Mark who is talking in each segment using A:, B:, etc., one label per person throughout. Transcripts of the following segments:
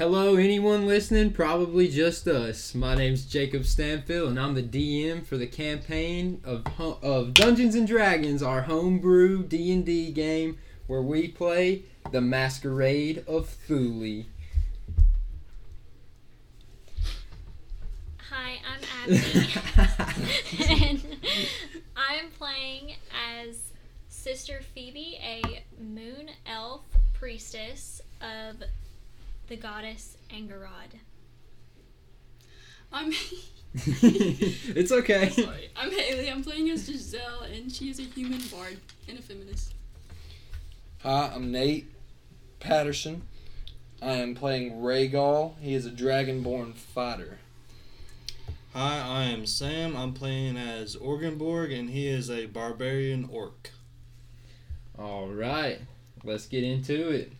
A: Hello, anyone listening? Probably just us. My name's Jacob Stanfield, and I'm the DM for the campaign of of Dungeons and Dragons, our homebrew D and D game where we play the Masquerade of Thule.
B: Hi, I'm Abby, and I'm playing as Sister Phoebe, a moon elf priestess of the goddess Angarod.
C: I'm
A: it's okay.
C: sorry. I'm Haley. I'm playing as Giselle, and she is a human bard and a feminist.
D: Hi, I'm Nate Patterson. I am playing Rhaegal. He is a dragonborn fighter.
E: Hi, I am Sam. I'm playing as Orgenborg, and he is a barbarian orc.
A: All right, let's get into it.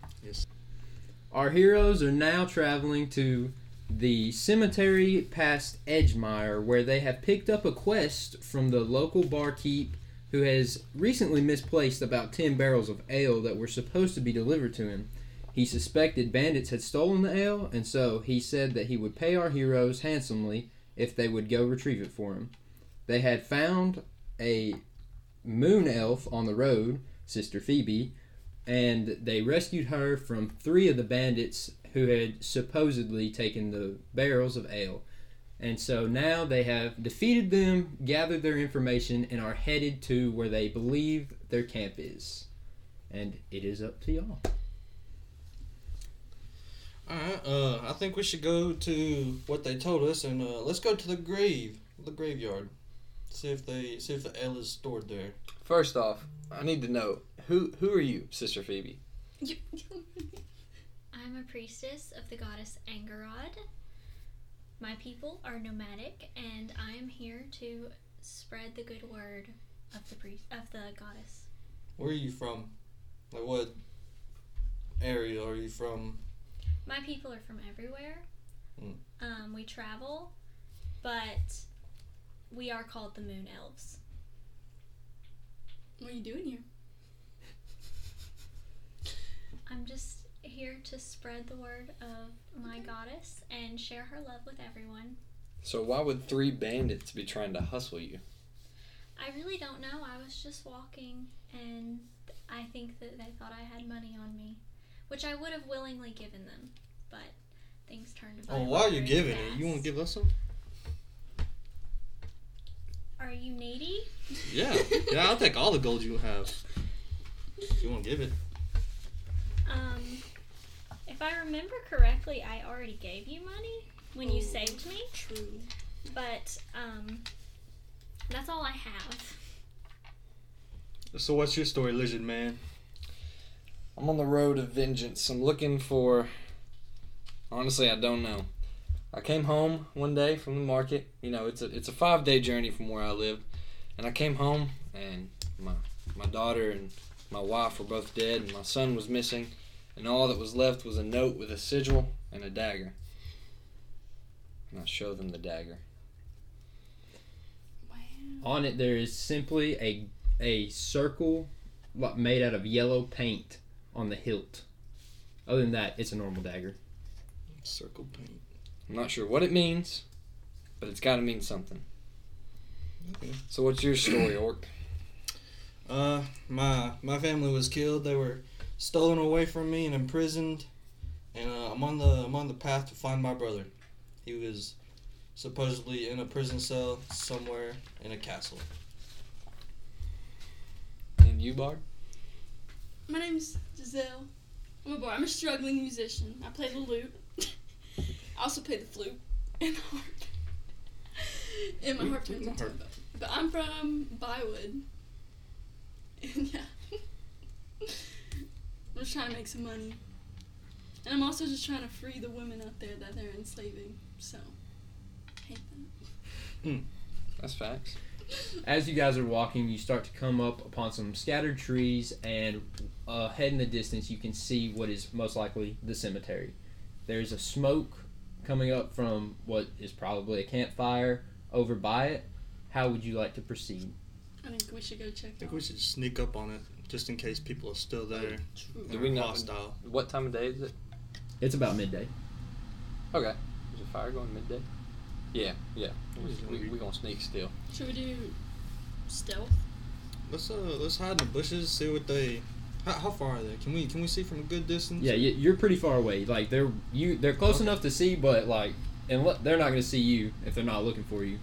A: Our heroes are now traveling to the cemetery past Edgemire, where they have picked up a quest from the local barkeep who has recently misplaced about 10 barrels of ale that were supposed to be delivered to him. He suspected bandits had stolen the ale, and so he said that he would pay our heroes handsomely if they would go retrieve it for him. They had found a moon elf on the road, Sister Phoebe, and they rescued her from three of the bandits who had supposedly taken the barrels of ale. And so now they have defeated them, gathered their information, and are headed to where they believe their camp is. And it is up to y'all.
E: Alright, uh, I think we should go to what they told us, and uh, let's go to the grave, the graveyard. See if they see if the ale is stored there.
D: First off, I need to know who who are you, Sister Phoebe?
B: I'm a priestess of the goddess Angarod. My people are nomadic, and I am here to spread the good word of the priest of the goddess.
E: Where are you from? Like what area are you from?
B: My people are from everywhere.
E: Mm.
B: Um, we travel, but we are called the Moon Elves.
C: what are you doing here?
B: I'm just here to spread the word of my goddess and share her love with everyone.
D: So why would three bandits be trying to hustle you?
B: I really don't know. I was just walking, and I think that they thought I had money on me, which I would have willingly given them, but things turned.
E: Oh,
B: violent
E: why are you
B: very
E: giving it? You want
B: fast.
E: to give us some?
B: Are you needy?
E: Yeah, yeah. I'll take all the gold you have. You want to give it.
B: Um, if I remember correctly, I already gave you money when you
C: Oh.
B: saved me,
C: True.
B: but um, that's all I have.
E: So what's your story, lizard man?
D: I'm on the road of vengeance. I'm looking for. Honestly, I don't know. I came home one day from the market. You know, it's a it's a five day journey from where I live, and I came home and my my daughter and my wife were both dead, and my son was missing, and all that was left was a note with a sigil and a dagger. And I show them the dagger.
C: Wow.
A: On it, there is simply a a circle made out of yellow paint on the hilt. Other than that, it's a normal dagger.
E: Circle paint.
D: I'm not sure what it means, but it's got to mean something.
E: Okay.
D: So, what's your story, Orc?
E: Uh, my my family was killed. They were stolen away from me and imprisoned, and uh, I'm on the I'm on the path to find my brother. He was supposedly in a prison cell somewhere in a castle.
D: And you, Bard?
C: My name's Giselle. I'm a bard. I'm a struggling musician. I play the lute. I also play the flute and the harp. and my harp turns into a bow. But I'm from Bywood. Yeah. I'm just trying to make some money. And I'm also just trying to free the women out there that they're enslaving. So, hate that.
D: That's facts.
A: As you guys are walking, you start to come up upon some scattered trees, and uh, ahead in the distance, you can see what is most likely the cemetery. There's a smoke coming up from what is probably a campfire over by it. How would you like to proceed?
C: I think we should go check
E: I think
C: out.
E: we should sneak up on it just in case people are still there.
C: True.
D: Do we know-
E: hostile?
D: What time of day is it?
A: It's about midday.
D: Okay. Is the fire going midday? Yeah, yeah. We,
E: gonna
D: we gonna sneak still.
C: Should we do stealth?
E: Let's uh let's hide in the bushes. See what they. How, how far are they? Can we can we see from a good distance?
A: Yeah, you- you're pretty far away. Like they're you, they're close
E: Okay.
A: enough to see, but like, and they're not gonna see you if they're not looking for you.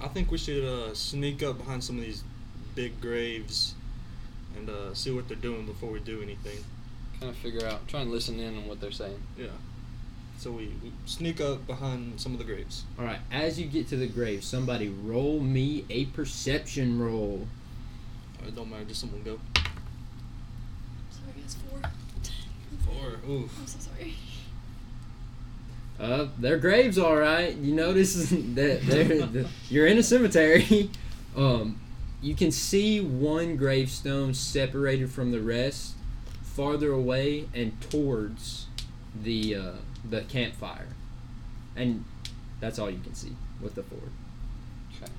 E: I think we should uh sneak up behind some of these big graves, and uh see what they're doing before we do anything.
D: Kind of figure out, try and listen in on what they're saying.
E: Yeah. So we, we sneak up behind some of the graves.
A: All right, as you get to the grave, somebody roll me a perception roll.
E: It don't matter. Just someone go.
C: Sorry, guys. Four.
E: Four. Oof.
C: I'm so sorry.
A: Uh, their graves, all right. You notice that they're, the, you're in a cemetery. Um, you can see one gravestone separated from the rest, farther away and towards the uh, the campfire, and that's all you can see with the four.
D: Okay.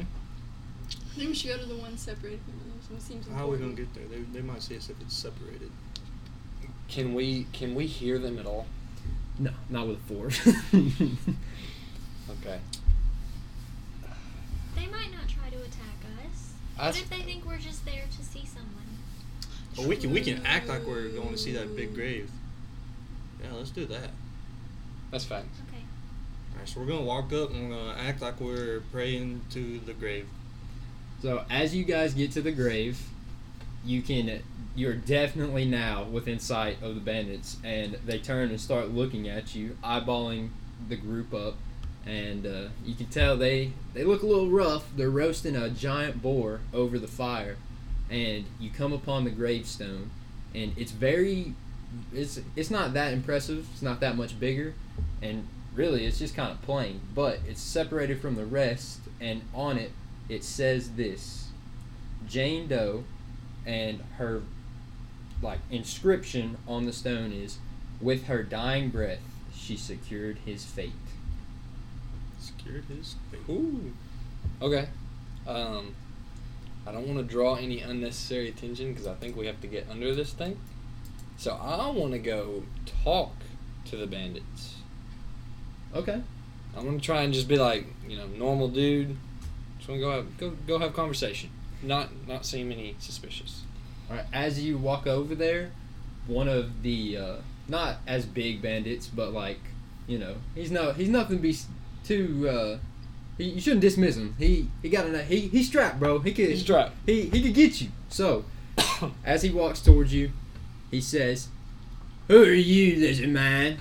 C: I think we should go to the one separated from the others. Seems
E: How are we gonna get there? They, they might see us if it's separated.
D: Can we can we hear them at all?
A: No, not with a four.
D: Okay.
B: They might not try to attack us.
D: I
B: What if they think we're just there to see someone?
E: But we can we can act like we're going to see that big grave. Yeah, let's do that.
D: That's fine.
B: Okay.
E: Alright, so we're gonna walk up and we're gonna act like we're praying to the grave.
A: So as you guys get to the grave, you can you're definitely now within sight of the bandits, and they turn and start looking at you, eyeballing the group up, and uh, you can tell they they look a little rough. They're roasting a giant boar over the fire, and you come upon the gravestone, and it's very it's it's not that impressive. It's not that much bigger, and really it's just kind of plain, but it's separated from the rest, and on it it says this Jane Doe and her like inscription on the stone is with her dying breath she secured his fate.
E: Secured his fate.
D: Ooh. Okay. Um, I don't want to draw any unnecessary attention because I think we have to get under this thing. So I want to go talk to the bandits.
A: Okay.
D: I'm gonna try and just be like, you know, normal dude. Just wanna go have go go have conversation. Not not seem any suspicious.
A: All right. As you walk over there, one of the uh, not as big bandits, but like you know, he's no he's nothing to be too. Uh, he, you shouldn't dismiss him. He he got a he he's strapped, bro. He could
D: He's strapped.
A: He he could get you. So as he walks towards you, he says, "Who are you, lizard man?"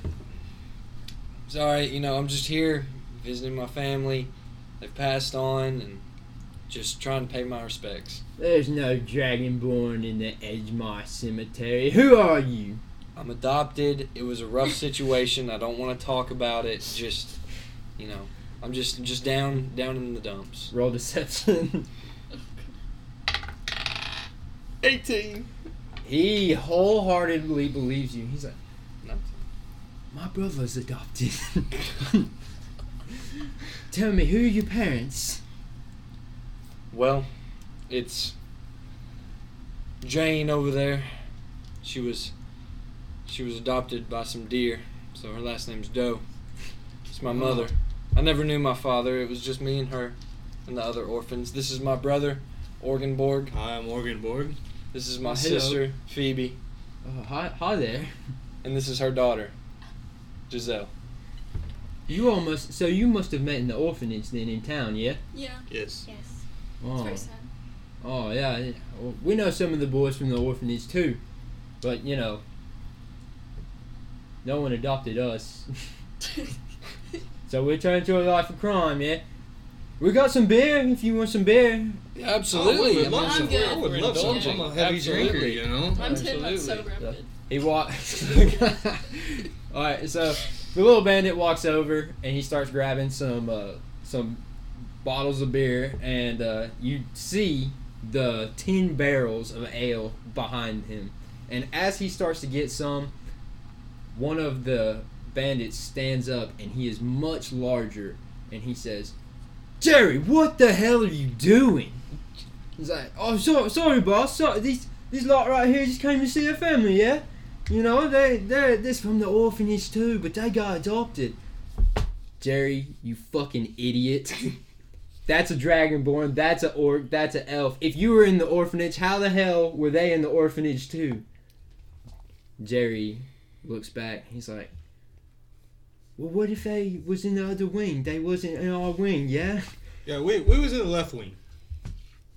D: Sorry, you know, I'm just here visiting my family. They've passed on and just trying to pay my respects.
A: There's no dragonborn in the Edgemar Cemetery. Who are you?
D: I'm adopted. It was a rough situation. I don't want to talk about it. Just, you know, I'm just just down down in the dumps.
A: Roll deception.
D: 18.
A: he wholeheartedly believes you. He's like,
D: Nothing.
A: my brother's adopted. Tell me, who are your parents?
D: Well, it's Jane over there. She was she was adopted by some deer, so her last name's Doe. It's my oh. mother. I never knew my father. It was just me and her and the other orphans. This is my brother, Orgenborg.
E: Hi, I'm Morgan Borg.
D: This is my
A: Oh, hello.
D: sister, Phoebe,
A: Oh, hi, hi there.
D: and this is her daughter, Giselle.
A: You almost so you must have met in the orphanage then in town, yeah?
C: Yeah,
E: Yes.
B: Yes.
C: It's
A: Oh,
C: very sad.
A: oh yeah. yeah. We know some of the boys from the orphanage too, but you know, no one adopted us. So we're turned to a life of crime, yeah. We got some beer if you want some beer.
D: Yeah, absolutely.
E: Oh, we would
D: I mean,
E: love
C: I'm
E: some.
C: good.
E: I would love some. I'm a heavy
D: Absolutely.
E: drinker, you know.
C: I'm ten months
D: Absolutely.
C: sober. I'm
A: Yeah.
C: good.
A: He walks. All right, so the little bandit walks over and he starts grabbing some uh, some bottles of beer, and uh, you see the tin barrels of ale behind him. And as he starts to get some, one of the bandits stands up, and he is much larger, and he says, "Jerry, what the hell are you doing?" He's like, "Oh, sorry, sorry, boss. Sorry, these these lot right here just came to see a family, yeah." You know, they they this from the orphanage too, but they got adopted. Jerry, you fucking idiot. That's a dragonborn. That's a orc. That's an elf. If you were in the orphanage, how the hell were they in the orphanage too? Jerry looks back. He's like, "Well, what if they was in the other wing? They wasn't in our wing, yeah."
E: Yeah, we, we was in the left wing.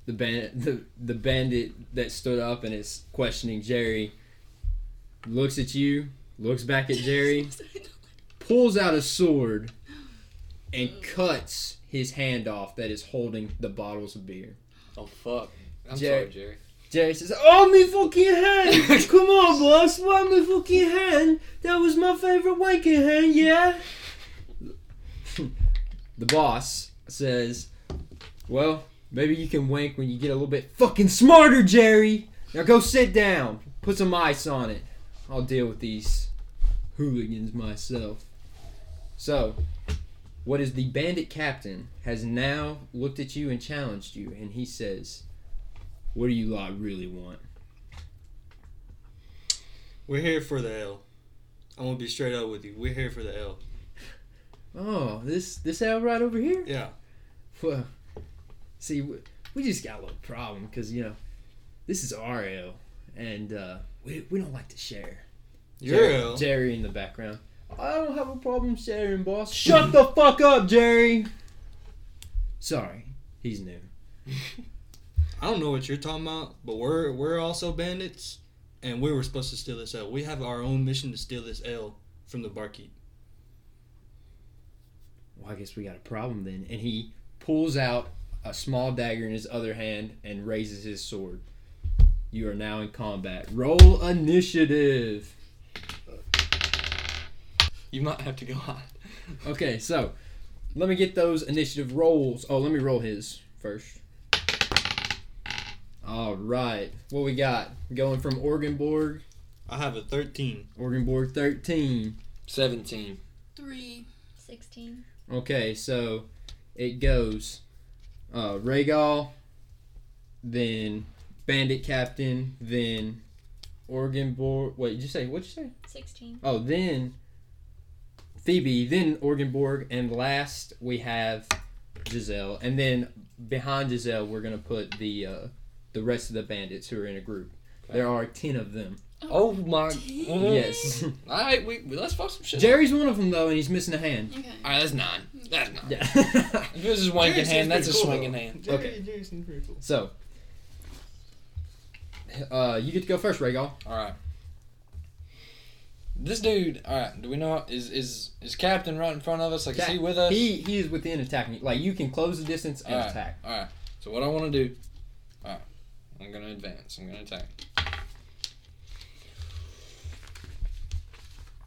A: The bandit, the the bandit that stood up and is questioning Jerry, looks at you, looks back at Jerry, pulls out a sword, and cuts his hand off that is holding the bottles of beer.
D: Oh fuck. I'm
A: Jerry-
D: sorry, Jerry.
A: Jerry says, "Oh, me fucking hand! Come on, boss! Why me fucking hand? That was my favorite wanking hand, yeah." the boss says, "Well, maybe you can wank when you get a little bit fucking smarter, Jerry. Now go sit down. Put some ice on it. I'll deal with these hooligans myself." So, what is the bandit captain has now looked at you and challenged you, and he says. What do you lot really want?
E: We're here for the L. I'm gonna be straight up with you. We're here for the L.
A: Oh, this this L right over here.
E: Yeah.
A: Well, see, we, we just got a little problem because you know, this is our L, and uh, we we don't like to share.
E: Your
A: Jerry,
E: L.
A: Jerry in the background. I don't have a problem sharing, boss. Shut the fuck up, Jerry. Sorry, he's new.
E: I don't know what you're talking about, but we're we're also bandits, and we were supposed to steal this L. We have our own mission to steal this L from the barkeep.
A: Well, I guess we got a problem then. And he pulls out a small dagger in his other hand and raises his sword. You are now in combat. Roll initiative.
D: You might have to go on.
A: Okay, so let me get those initiative rolls. Oh, let me roll his first. All right, what we got? Going from Orgenborg,
E: I have a 13.
A: Orgenborg 13.
D: 17.
C: Three.
B: 16.
A: Okay, so it goes uh, Rhaegal, then Bandit Captain, then Orgenborg. Wait, did you say what'd you say?
B: 16.
A: Oh, then Phoebe, then Orgenborg, and last we have Giselle, and then behind Giselle we're gonna put the uh, the rest of the bandits who are in a group. There are ten of them.
D: Oh my.
A: Yes,
D: Alright, we, we- let's fuck some shit.
A: Jerry's one of them though, and he's missing a hand.
C: Okay.
D: Alright, that's nine. That's nine.
A: Yeah.
D: If it was his wanking
E: Jerry
D: hand, that's a
E: cool,
D: swinging
E: though.
D: hand.
E: Jerry,
A: Okay.
E: Jerry seems pretty cool.
A: so, uh, you get to go first, Rhaegal.
D: Alright. This dude, alright, do we know is is is Captain right in front of us? Like is he with us?
A: He he is within attacking. Like you can close the distance and
D: Alright.
A: attack.
D: Alright. So what I wanna do Alright. I'm gonna advance. I'm gonna attack.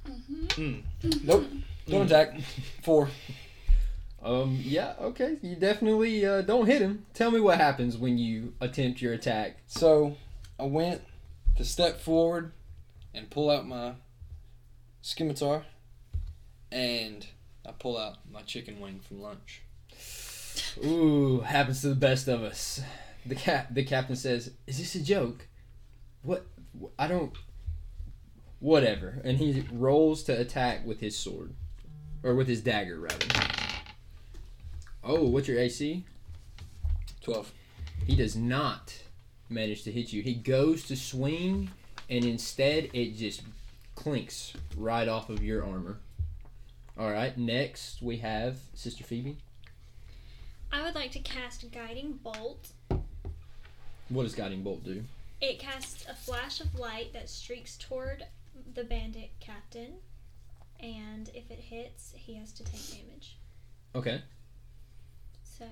C: Mm-hmm.
E: Mm.
D: Nope. Don't attack. Four.
A: Um. Yeah. Okay. You definitely uh, don't hit him. Tell me what happens when you attempt your attack.
D: So I went to step forward and pull out my scimitar and I pull out my chicken wing from lunch.
A: Ooh, happens to the best of us. The cap. The captain says, "Is this a joke? What? I don't. Whatever." And he rolls to attack with his sword, or with his dagger, rather. Oh, what's your AC?
D: Twelve.
A: He does not manage to hit you. He goes to swing, and instead it just clinks right off of your armor. All right. Next we have Sister Phoebe.
B: I would like to cast Guiding Bolt.
A: What does Guiding Bolt do?
B: It casts a flash of light that streaks toward the bandit captain, and if it hits, he has to take damage.
A: Okay.
B: So,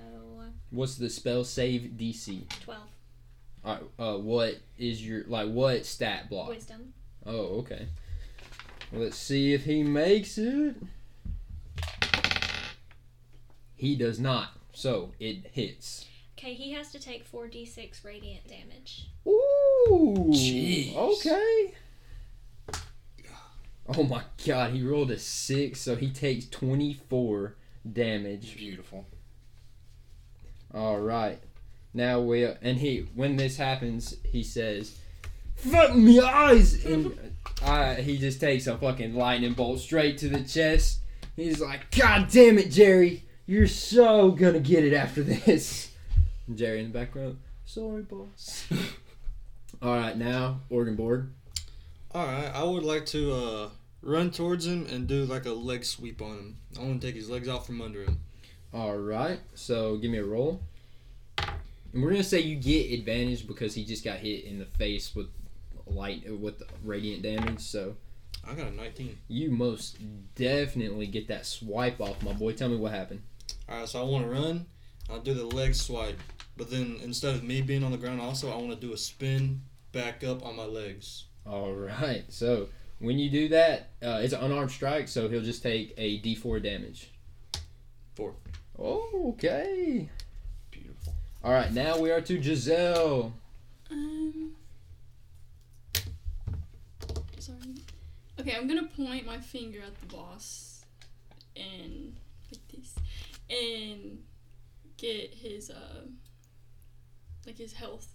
A: What's the spell save DC?
B: 12.
A: All right. Uh, what is your like what stat block?
B: Wisdom.
A: Oh, okay. Well, let's see if he makes it. He does not. So it hits.
B: Okay, he has to take 4d6 radiant damage.
A: Ooh.
D: Jeez.
A: Okay. Oh my god, he rolled a six, so he takes 24 damage.
D: Beautiful.
A: All right. Now we and he when this happens, he says, "Fuck me eyes!" And I, he just takes a fucking lightning bolt straight to the chest. He's like, God damn it, Jerry! You're so gonna get it after this. Jerry in the background, sorry, boss. All right, now Orgenborg.
E: All right, I would like to uh, run towards him and do like a leg sweep on him. I want to take his legs out from under him.
A: All right, so give me a roll. And we're gonna say you get advantage because he just got hit in the face with light with radiant damage. So
E: I got a 19.
A: you most definitely get that swipe off, my boy. Tell me what happened.
E: All right, so I want to run. I'll do the leg swipe, but then instead of me being on the ground, also I want to do a spin back up on my legs.
A: All right, so when you do that, uh, it's an unarmed strike, so he'll just take a D4 damage.
E: Four.
A: Oh, okay.
D: Beautiful.
A: All right, now we are to Giselle.
C: Um. Sorry. Okay, I'm gonna point my finger at the boss and like this, and get his uh, like his health,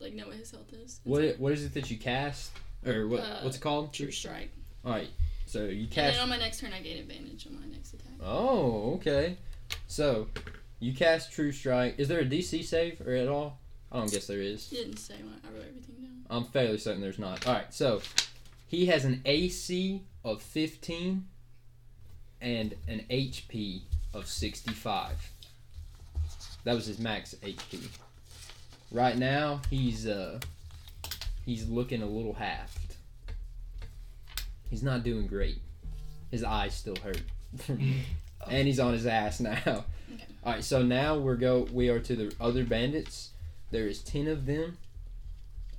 C: like know what his health is.
A: What what is it that you cast, or what
C: Uh,
A: what's it called?
C: True strike.
A: All right, so you
C: And
A: cast.
C: then on my next turn, I gain advantage on my next attack.
A: Oh, okay. So, you cast True Strike. Is there a DC save or at all? I don't guess there is.
C: He didn't say I wrote everything down.
A: I'm fairly certain there's not. All right, so he has an AC of 15 and an HP of 65. That was his max HP. Right now, he's uh he's looking a little halved. He's not doing great. His eyes still hurt. and he's on his ass now.
C: Okay.
A: All right, so now we're go we are to the other bandits. There is 10 of them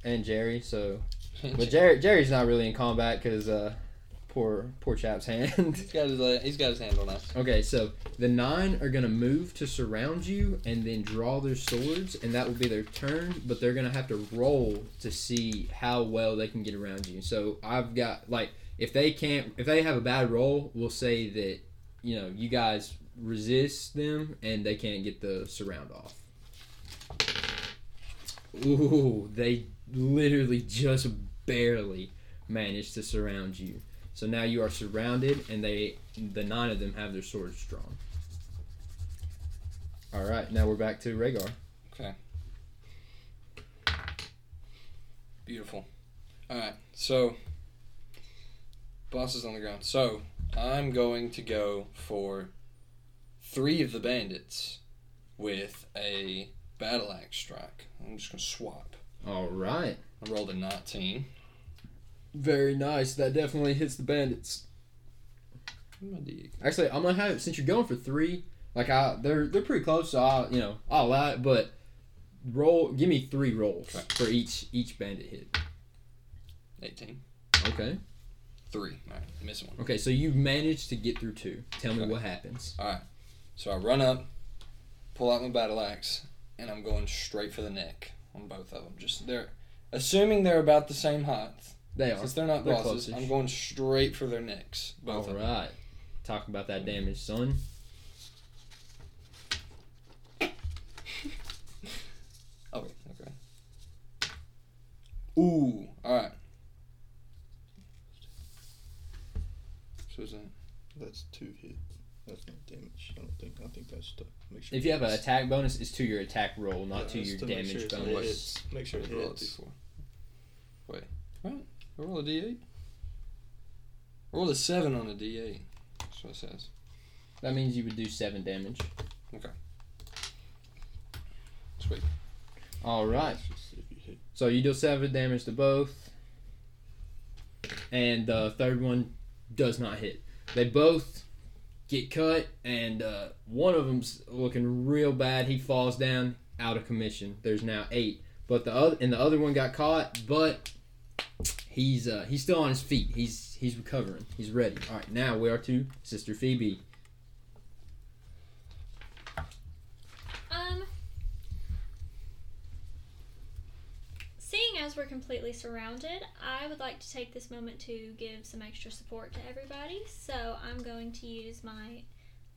A: and Jerry, so but Jerry, Jerry's not really in combat because uh, poor poor chap's hand.
D: He's got his uh, he's got his hand on us.
A: okay, so the nine are gonna move to surround you and then draw their swords, and that will be their turn. But they're gonna have to roll to see how well they can get around you. So I've got like if they can't, if they have a bad roll, we'll say that you know you guys resist them and they can't get the surround off. Ooh, they literally just barely managed to surround you. So now you are surrounded, and they, the nine of them, have their swords drawn. All right, now we're back to Rhaegar. Okay.
D: Beautiful. All right, so boss is on the ground. So I'm going to go for three of the bandits with a battle axe strike. I'm just gonna swap.
A: All right,
D: I rolled a 19.
A: very nice. That definitely hits the bandits. Actually, I'm gonna have since you're going for three. Like I, they're they're pretty close, so I, you know, I'll allow it. But roll, give me three rolls
D: Okay.
A: for each each bandit hit.
D: 18.
A: Okay.
D: Three. All right, missing one.
A: Okay, so you've managed to get through two. Tell me
D: Okay.
A: what happens.
D: All right. So I run up, pull out my battle axe, and I'm going straight for the neck on both of them. Just they're assuming they're about the same height.
A: They are.
D: Since they're not
A: They're
D: bosses,
A: close-ish.
D: I'm going straight for their necks. Both
A: All
D: of them.
A: right. Talk about that damage, son.
D: Oh wait, okay. Ooh, all right. So is that?
E: That's two hit. That's not damage. I don't think. I think that's to make sure.
A: If you have an attack bonus, it's to your attack roll, not
E: Yeah,
A: to your
E: to make
A: damage
E: sure
A: bonus.
E: it hits. Make sure it
D: Roll a
E: hits.
D: D4. Wait, what? I roll a D8. I rolled a seven on a D8. That's what it says.
A: That means you would do seven damage. Okay.
D: Sweet.
A: All right.
E: Let's just see if you hit.
A: So you deal seven damage to both, and the third one does not hit. They both get cut, and uh, one of them's looking real bad. He falls down, out of commission. There's now eight, but the other and the other one got caught, but he's uh, he's still on his feet. He's he's recovering. He's ready. All right, now we are to Sister Phoebe.
B: Um, seeing as we're completely surrounded, I would like to take this moment to give some extra support to everybody. So I'm going to use my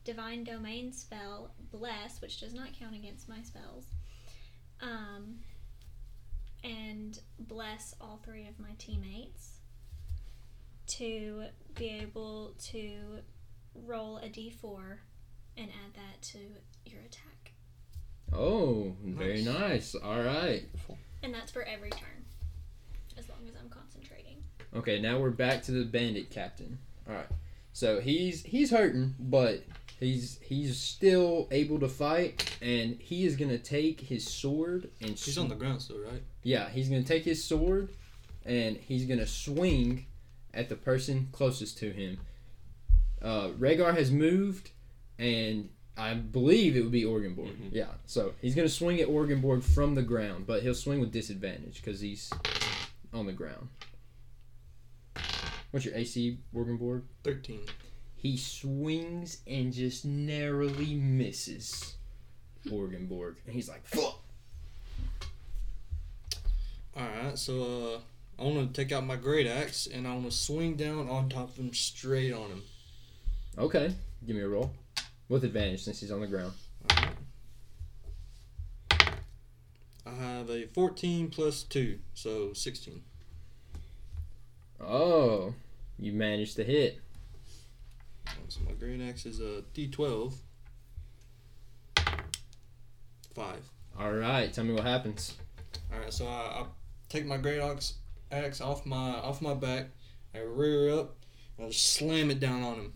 B: Divine Domain spell, Bless, which does not count against my spells, um, and bless all three of my teammates. to be able to roll a d4 and add that to your attack.
A: Oh, very
E: Nice.
A: nice. All right.
B: And that's for every turn, as long as I'm concentrating.
A: Okay, now we're back to the bandit captain. All right. So he's he's hurting, but he's he's still able to fight, and he is gonna take his sword and
E: He's
A: sw-
E: on the ground still, right?
A: yeah he's gonna take his sword, and he's gonna swing at the person closest to him. Uh, Rhaegar has moved, and I believe it would be Organborg.
D: Mhm.
A: Yeah, so he's gonna swing at Organborg from the ground, but he'll swing with disadvantage because he's on the ground. What's your AC, Organborg?
E: Thirteen.
A: He swings and just narrowly misses Organborg, and he's like, "Fuck!"
E: All right, so uh, I want to take out my great axe and I want to swing down on top of him, straight on him.
A: Okay, give me a roll with advantage since he's on the ground.
E: Right. I have a fourteen plus two, so sixteen.
A: Oh, you managed to hit.
E: So my great axe is a D twelve. Five.
A: All right, tell me what happens.
E: All right, so I, I take my great axe, axe off my off my back. I rear up. and I just slam it down on him.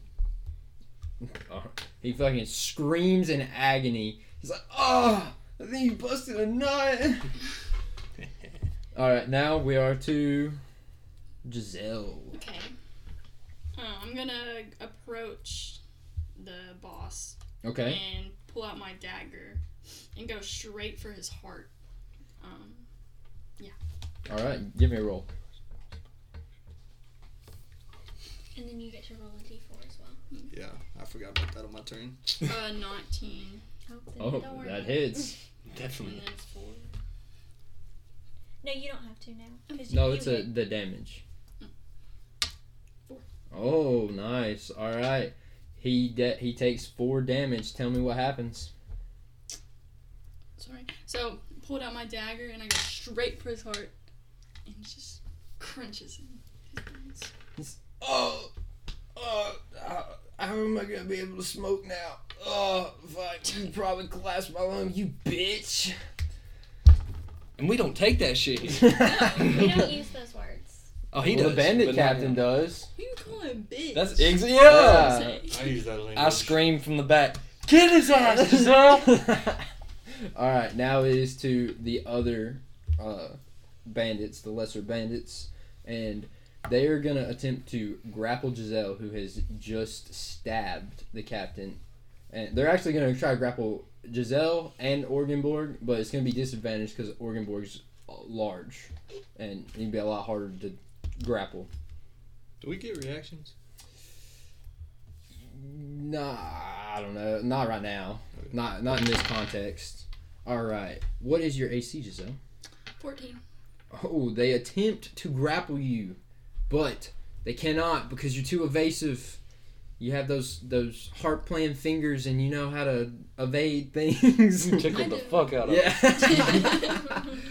A: Oh, he fucking screams in agony. He's like, "Oh, I think you busted a nut." All right, now we are to Giselle.
C: Okay. Uh, I'm gonna approach the boss
A: Okay.
C: and pull out my dagger and go straight for his heart. Um, yeah.
A: All right, give me a roll.
B: And then you get to roll a d4 as well.
E: Yeah, I forgot about that on my turn.
C: uh, 19.
B: Oh,
A: Oh, that
B: about it.
A: hits.
C: And
D: Definitely.
C: then 4.
B: No, you don't have to now. 'cause
A: No,
B: you,
A: it's
B: you
A: a the damage.
C: Four.
A: Oh, nice. All right. He de- he takes four damage. Tell me what happens.
C: Sorry. So, pulled out my dagger and I go straight for his heart. And just crunches him. His bones.
A: Oh, oh, how, how am I gonna be able to smoke now? Oh, fuck! You probably collapsed my lung, you bitch.
D: And we don't take that shit.
B: we don't use those words.
D: oh, he
A: well,
D: does.
A: The bandit
D: but not
A: captain does.
C: Who you him bitch?
D: That's ex-
A: Yeah.
D: yeah.
E: I use that language.
D: I scream from the back. Get his ass, Giselle.
A: All right, now it is to the other uh, bandits, the lesser bandits, and they are gonna attempt to grapple Giselle, who has just stabbed the captain, and they're actually gonna try to grapple Giselle and Organborg, but it's gonna be disadvantaged because Organborg's uh, large, and it'd be a lot harder to grapple.
E: Do we get reactions?
A: Nah, I don't know. Not right now. Not not in this context. All right. What is your AC, Giselle?
C: 14.
A: Oh, they attempt to grapple you, but they cannot because you're too evasive. You have those those heart playing fingers, and you know how to evade things.
D: You tickled the fuck out of
A: yeah.
D: him.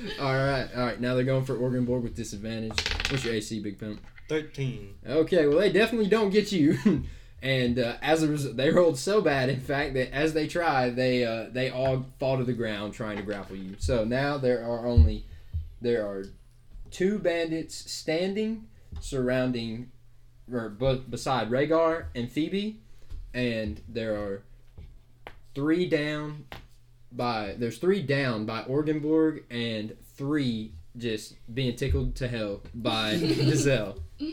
A: all right, all right. Now they're going for Orgenborg with disadvantage. What's your AC, Big Pimp?
E: Thirteen.
A: Okay, well they definitely don't get you. and uh, as a result, they rolled so bad, in fact, that as they try, they uh, they all fall to the ground trying to grapple you. So now there are only there are two bandits standing surrounding or but beside Rhaegar and Phoebe, and there are three down by there's three down by Organborg and three just being tickled to hell by Giselle. All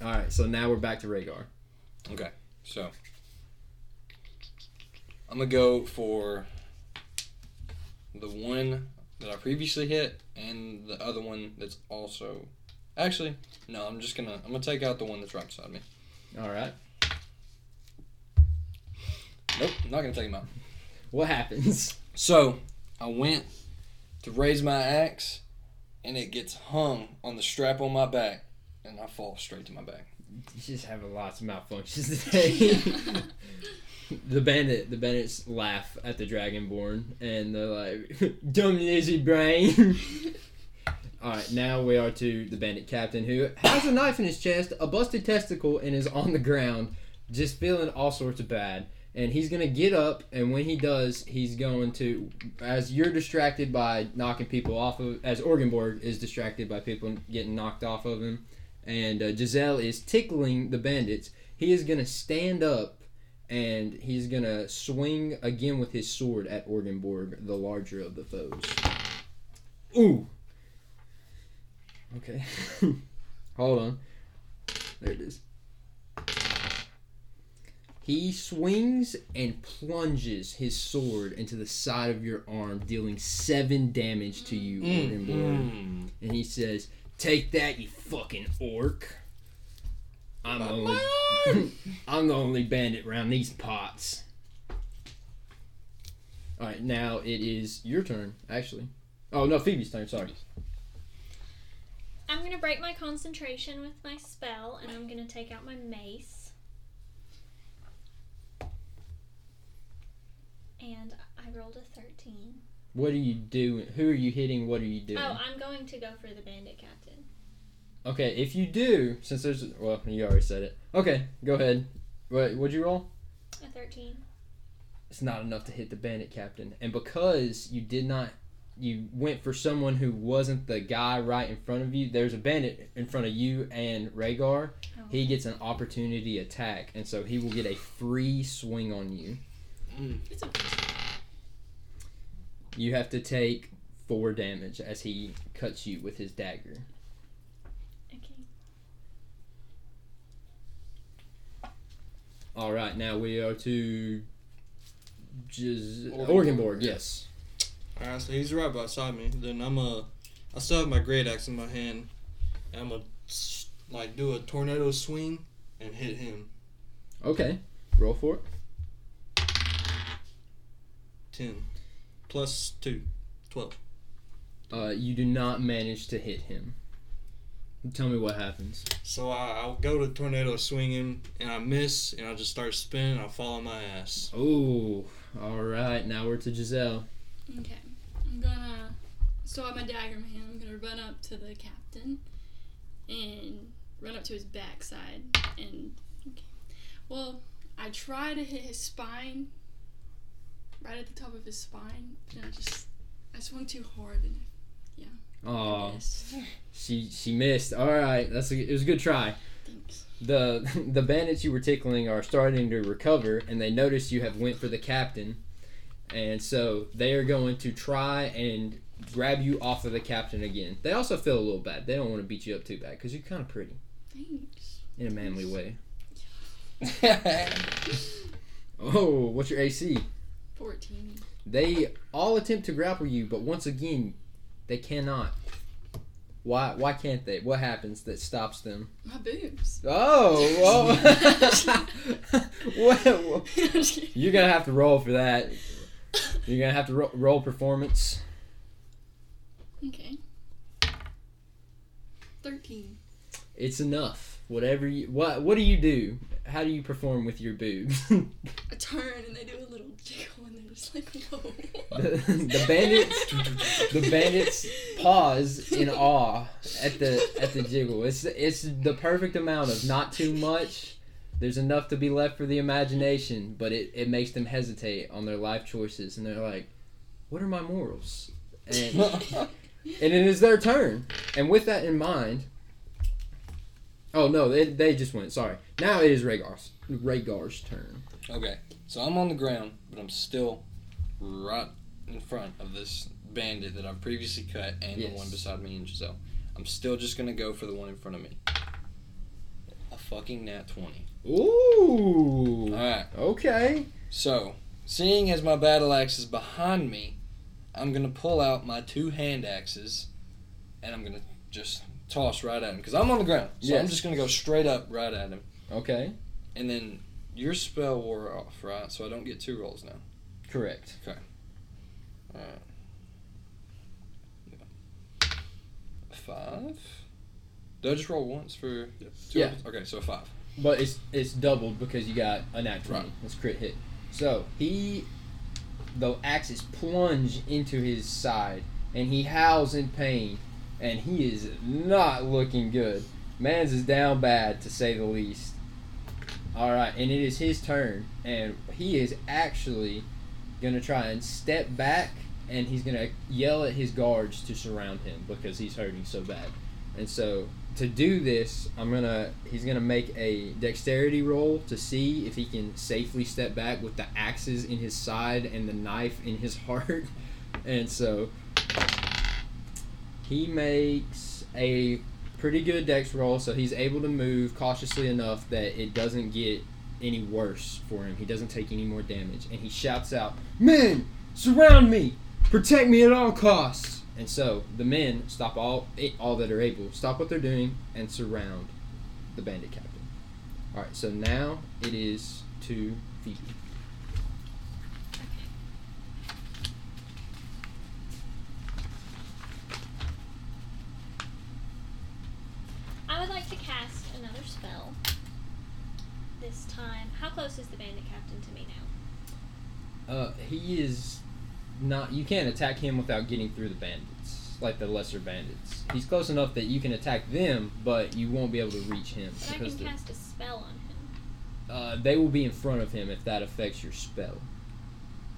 A: right, so now we're back to Rhaegar.
D: Okay, so I'm gonna go for the one that I previously hit and the other one that's also. Actually, no. I'm just gonna. I'm gonna take out the one that's right beside me.
A: All right,
D: Nope, not gonna take him out.
A: what happens?
D: So I went to raise my axe, and it gets hung on the strap on my back, and I fall straight to my back.
A: You just have lots of malfunctions today. the bandit, the bandits laugh at the dragonborn, and they're like, "Dumb lazy brain." All right, now we are to the bandit captain who has a knife in his chest, a busted testicle, and is on the ground, just feeling all sorts of bad. And he's gonna get up, and when he does, he's going to, as you're distracted by knocking people off of, as Orgenborg is distracted by people getting knocked off of him, and uh, Giselle is tickling the bandits. He is gonna stand up, and he's gonna swing again with his sword at Orgenborg, the larger of the foes. Ooh. Okay. Hold on. There it is. He swings and plunges his sword into the side of your arm, dealing seven damage to you, Orgenborg.
D: Mm.
A: And he says, Take that, you fucking orc. I'm the only I'm the only bandit around these pots. Alright, now it is your turn, actually. Oh no, Phoebe's turn, sorry.
B: I'm gonna break my concentration with my spell, and I'm gonna take out my mace. And I rolled a 13.
A: What are you doing? Who are you hitting? What are you doing?
B: Oh, I'm going to go for the bandit captain.
A: Okay, if you do, since there's well, you already said it. Okay, go ahead. What would you roll?
B: A 13.
A: It's not enough to hit the bandit captain, and because you did not, you went for someone who wasn't the guy right in front of you. There's a bandit in front of you and Rhaegar.
B: Oh.
A: He gets an opportunity attack, and so he will get a free swing on you. Mm.
C: It's okay.
A: You have to take four damage as he cuts you with his dagger.
B: Okay.
A: All right, now we are to Giz-
D: Orgenborg,
A: Orgenborg. Yes.
E: Alright, so he's right beside me. Then I'm a. I still have my great axe in my hand. And I'm gonna like do a tornado swing and hit him.
A: Okay. Roll for it.
E: Ten. Plus two. Twelve.
A: Uh, you do not manage to hit him. Tell me what happens.
E: So I, I'll go to tornado swing him and I miss and I just start spinning. And I fall on my ass.
A: Oh, all right. Now we're to Giselle.
C: Okay. I'm gonna still have my dagger in my hand. I'm gonna run up to the captain and run up to his backside and okay. Well, I try to hit his spine. Right at the top of his spine. And I just I swung too hard and yeah.
A: Oh, she she missed. All right, that's a, it was a good try.
C: Thanks.
A: the The bandits you were tickling are starting to recover, and they notice you have went for the captain, and so they are going to try and grab you off of the captain again. They also feel a little bad. They don't want to beat you up too bad because you're kind of pretty
C: Thanks.
A: in a manly way. Oh, what's your AC?
C: Fourteen.
A: They all attempt to grapple you, but once again, they cannot. Why? Why can't they? What happens that stops them?
C: My boobs.
A: Oh, well, well, you're gonna have to roll for that. You're gonna have to ro- roll performance.
C: okay. Thirteen.
A: It's enough. Whatever you what What do you do? How do you perform with your boobs?
C: I turn and they do a little jiggle and they're just like, whoa.
A: the, the bandits, the bandits pause in awe at the at the jiggle. It's it's the perfect amount of not too much. There's enough to be left for the imagination, but it, it makes them hesitate on their life choices, and they're like, "What are my morals?" And and it is their turn. And with that in mind, oh no, they, they just went. Sorry. Now it is Rhaegar's Rhaegar's turn.
D: Okay, so I'm on the ground, but I'm still right in front of this bandit that I've previously cut and
A: Yes.
D: the one beside me and Giselle. I'm still just gonna go for the one in front of me. A fucking nat 20.
A: Ooh.
D: Alright,
A: Okay.
D: so, seeing as my battle axe is behind me, I'm gonna pull out my two hand axes and I'm gonna just toss right at him. Because I'm on the ground. So I'm just gonna go straight up right at him.
A: Okay.
D: And then your spell wore off, right? So I don't get two rolls now.
A: Correct. Okay.
D: Alright. Five? Did I just roll once for two
A: Yeah.
D: rolls? Okay, so a five.
A: But it's it's doubled because you got a nat 20.
D: Right.
A: It's crit hit. So he the axes plunge into his side and he howls in pain and he is not looking good. Mans is down bad to say the least. All right, and it is his turn, and he is actually gonna try and step back, and he's gonna yell at his guards to surround him because he's hurting so bad. And so to do this, I'm gonna he's gonna make a dexterity roll to see if he can safely step back with the axes in his side and the knife in his heart. And so he makes a pretty good dex roll, so he's able to move cautiously enough that it doesn't get any worse for him. He doesn't take any more damage, and he shouts out, "Men, surround me! Protect me at all costs!" And so the men stop all all that are able, stop what they're doing, and surround the bandit captain. All right, so now it is to Phoebe.
B: I would like to cast another spell. This time, how close is the bandit captain to me now?
A: Uh, he is not. You can't attack him without getting through the bandits, like the lesser bandits. He's close enough that you can attack them, but you won't be able to reach him
B: But I can
A: the,
B: cast a spell on him.
A: uh, they will be in front of him if that affects your spell.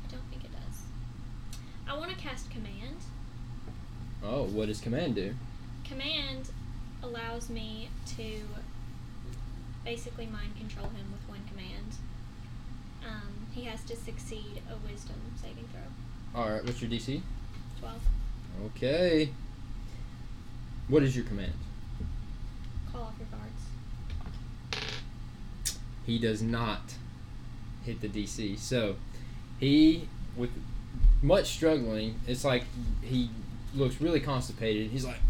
B: I don't think it does. I want to cast command.
A: Oh, what does command do?
B: Command allows me to basically mind control him with one command. Um, he has to succeed a wisdom saving throw.
A: All right, what's your DC?
B: 12.
A: Okay. What is your command?
B: Call off your guards.
A: He does not hit the DC. So he, with much struggling, it's like he looks really constipated. He's like,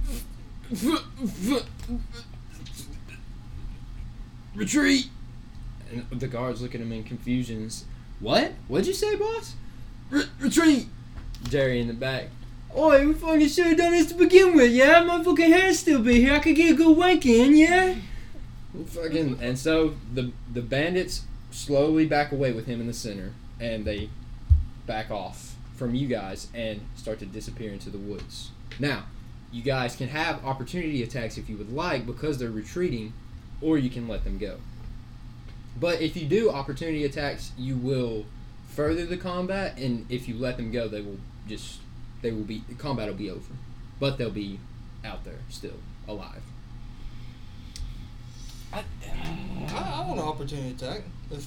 A: retreat. And the guards look at him in confusion. What? What'd you say, boss? Re- retreat. Jerry in the back. Oi, we fucking should have done this to begin with, yeah? My fucking hair still be here. I could get a good wank in, yeah? Fucking, and so the the bandits slowly back away with him in the center, and they back off from you guys and start to disappear into the woods. Now, you guys can have opportunity attacks if you would like because they're retreating, or you can let them go. But if you do opportunity attacks, you will further the combat, and if you let them go, they will just they will be the combat will be over, but they'll be out there still alive.
E: I, I want an opportunity attack. If,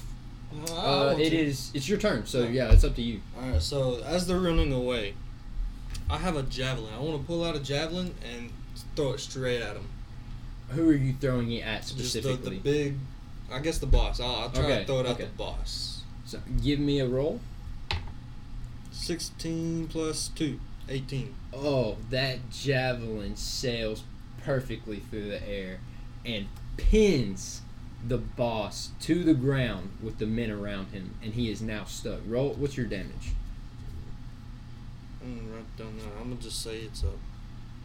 E: you know, I, I
A: Uh, it
E: to.
A: is it's your turn, so yeah, it's up to you.
E: Alright, so as they're running away, I have a javelin. I want to pull out a javelin and throw it straight at them.
A: Who are you throwing it at
E: Just the,
A: specifically?
E: the big, I guess the boss. I'll, I'll try
A: Okay,
E: to throw it at
A: okay.
E: the boss.
A: So give me a roll.
E: 16 plus 2, 18.
A: Oh, that javelin sails perfectly through the air and pins the boss to the ground with the men around him, and he is now stuck. Roll. What's your damage?
E: Mm, I'm gonna write down now. I'm gonna just say it's a,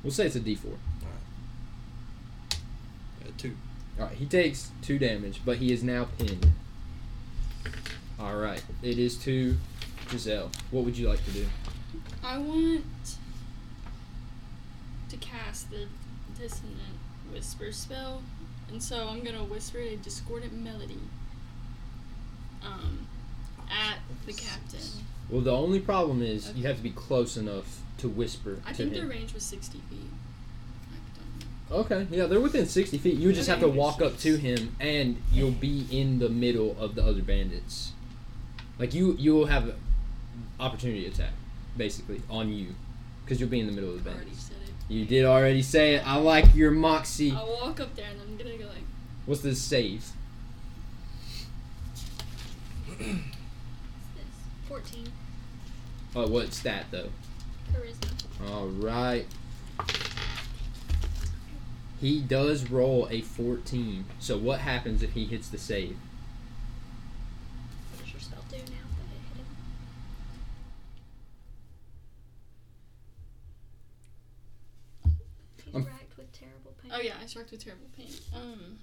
A: We'll say it's a D4.
E: a uh, 2.
A: All right, he takes two damage, but he is now pinned. All right, it is to Giselle. What would you like to do?
C: I want to cast the dissonant whisper spell, and so I'm gonna whisper a discordant melody um, at the captain.
A: Well, the only problem is you have to be close enough to whisper
C: I
A: to
C: think
A: him.
C: their range was 60 feet. I don't know.
A: Okay, yeah, they're within 60 feet. You would just have to walk up to him, and you'll be in the middle of the other bandits. Like you, you will have opportunity attack, basically, on you, because you'll be in the middle of the
C: I already said it.
A: You did already say it. I like your moxie.
C: I'll walk up there and I'm gonna go like,
A: What's the save?
B: What's this? 14.
A: Oh, what stat though?
B: Charisma.
A: All right. He does roll a 14. So what happens if he hits the save?
B: What does spell do now that it hit him? He's
A: I'm-
B: racked with terrible pain.
C: oh yeah, I struck with terrible pain. Um,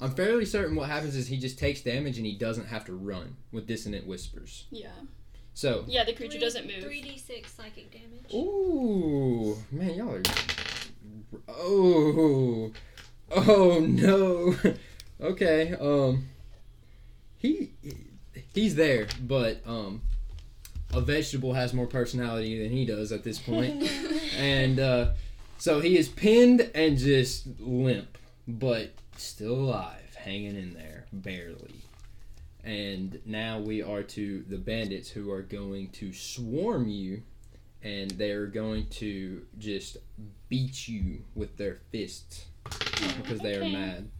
A: I'm fairly certain what happens is he just takes damage and he doesn't have to run with dissonant whispers.
C: yeah,
A: So,
C: yeah, the creature
B: Three-
C: doesn't move.
B: 3d6 psychic damage.
A: ooh, man, y'all are Oh, oh no. okay. Um, he he's there, but um, a vegetable has more personality than he does at this point, and uh, so he is pinned and just limp, but still alive, hanging in there, barely. And now we are to the bandits who are going to swarm you, and they are going to just beat you with their fists because they are
B: Okay.
A: mad.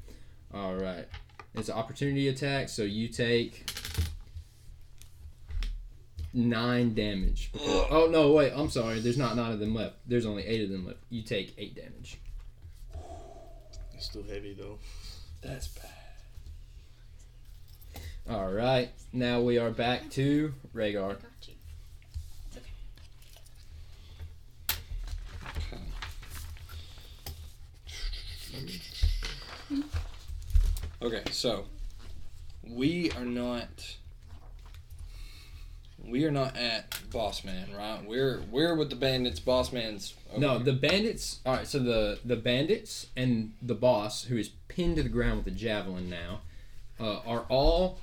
A: All right, it's an opportunity attack, so you take nine damage. because- oh no, wait, I'm sorry. There's not nine of them left. There's only eight of them left. You take eight damage.
E: It's still heavy though.
D: That's bad.
A: All right, now we are back to Rhaegar.
B: Got.
D: Okay, so we are not we are not at Boss Man, right? We're we're with the bandits. Boss Man's
A: No,
D: here.
A: the bandits. All right, so the the bandits and the boss, who is pinned to the ground with a javelin now, uh, are all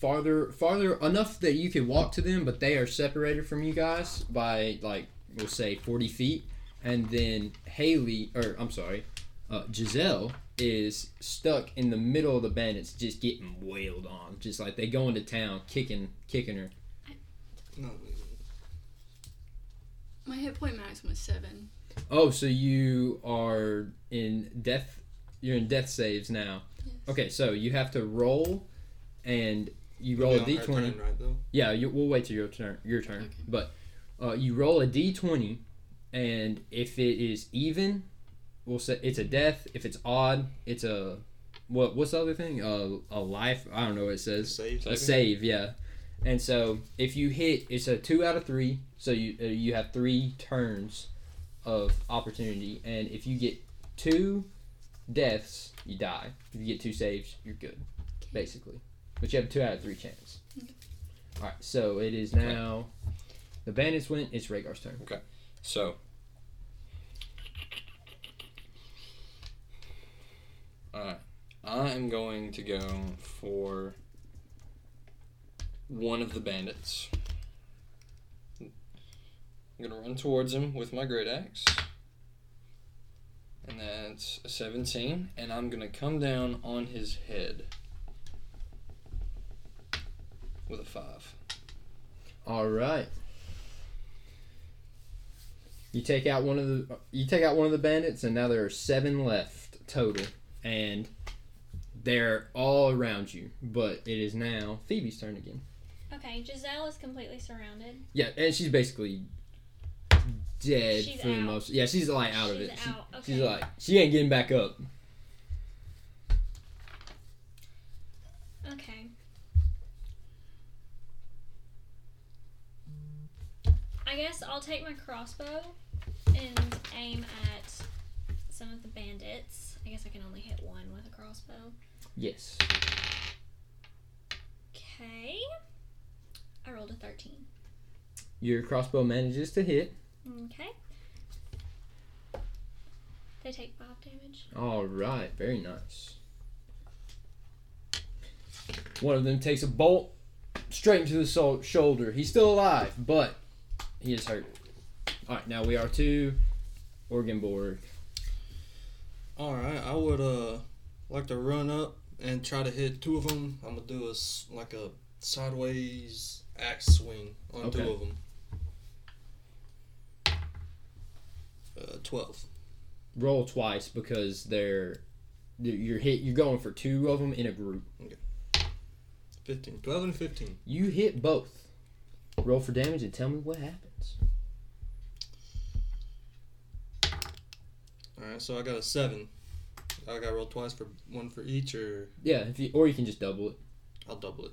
A: farther farther enough that you could walk to them, but they are separated from you guys by like we'll say forty feet. And then Haley, or I'm sorry, uh, Giselle is stuck in the middle of the bandits, just getting wailed on, just like they go into town, kicking kicking her.
E: No.
C: My hit point maximum is seven.
A: Oh, so you are in death. You're in death saves now.
C: Yes.
A: Okay, so you have to roll, and you roll a
E: It'll be
A: d
E: on her
A: twenty.
E: right.
A: Yeah, you, we'll wait till your turn. Your turn,
C: Okay.
A: but uh, you roll a d twenty, and if it is even, we'll say it's a death. If it's odd, it's a what? What's the other thing? Uh, a life. I don't know what it says.
E: Save.
A: A save, yeah. And so if you hit, it's a two out of three. So you uh, you have three turns of opportunity, and if you get two deaths, you die. If you get two saves, you're good, basically. But you have two out of three chance.
C: Okay.
A: All right, so it is now the bandits went. It's Rhaegar's turn. Okay.
D: So. Alright. I am going to go for one of the bandits. I'm gonna run towards him with my great axe. And that's a 17. And I'm gonna come down on his head with a 5.
A: All right. You take out one of the you take out one of the bandits, and now there are seven left total, and they're all around you. But it is now Phoebe's turn again.
B: Okay, Giselle is completely surrounded.
A: Yeah, and she's basically dead
B: She's
A: for the
B: out.
A: most. Yeah, she's like out of
B: She's
A: it. She-
B: out. Okay.
A: She's like she ain't getting back up.
B: Okay. I guess I'll take my crossbow and aim at some of the bandits. I guess I can only hit one with a crossbow.
A: Yes.
B: Okay. I rolled a 13.
A: Your crossbow manages to hit.
B: Okay. They take 5 damage.
A: All right, very nice. One of them takes a bolt straight into the sol- shoulder. He's still alive, but he is hurt. All right, now we are to Orgenborg.
E: All right, I would uh like to run up and try to hit two of them. I'm gonna do a like a sideways axe swing on
A: Okay.
E: two of them. Uh, twelve.
A: Roll twice because they're you're hit. You're going for two of them in a group. Okay.
E: 15. 12 and 15.
A: You hit both. Roll for damage and tell me what happens.
E: Alright, so I got a 7. I got to roll twice for one for each, or
A: Yeah, if you or you can just double it.
E: I'll double it.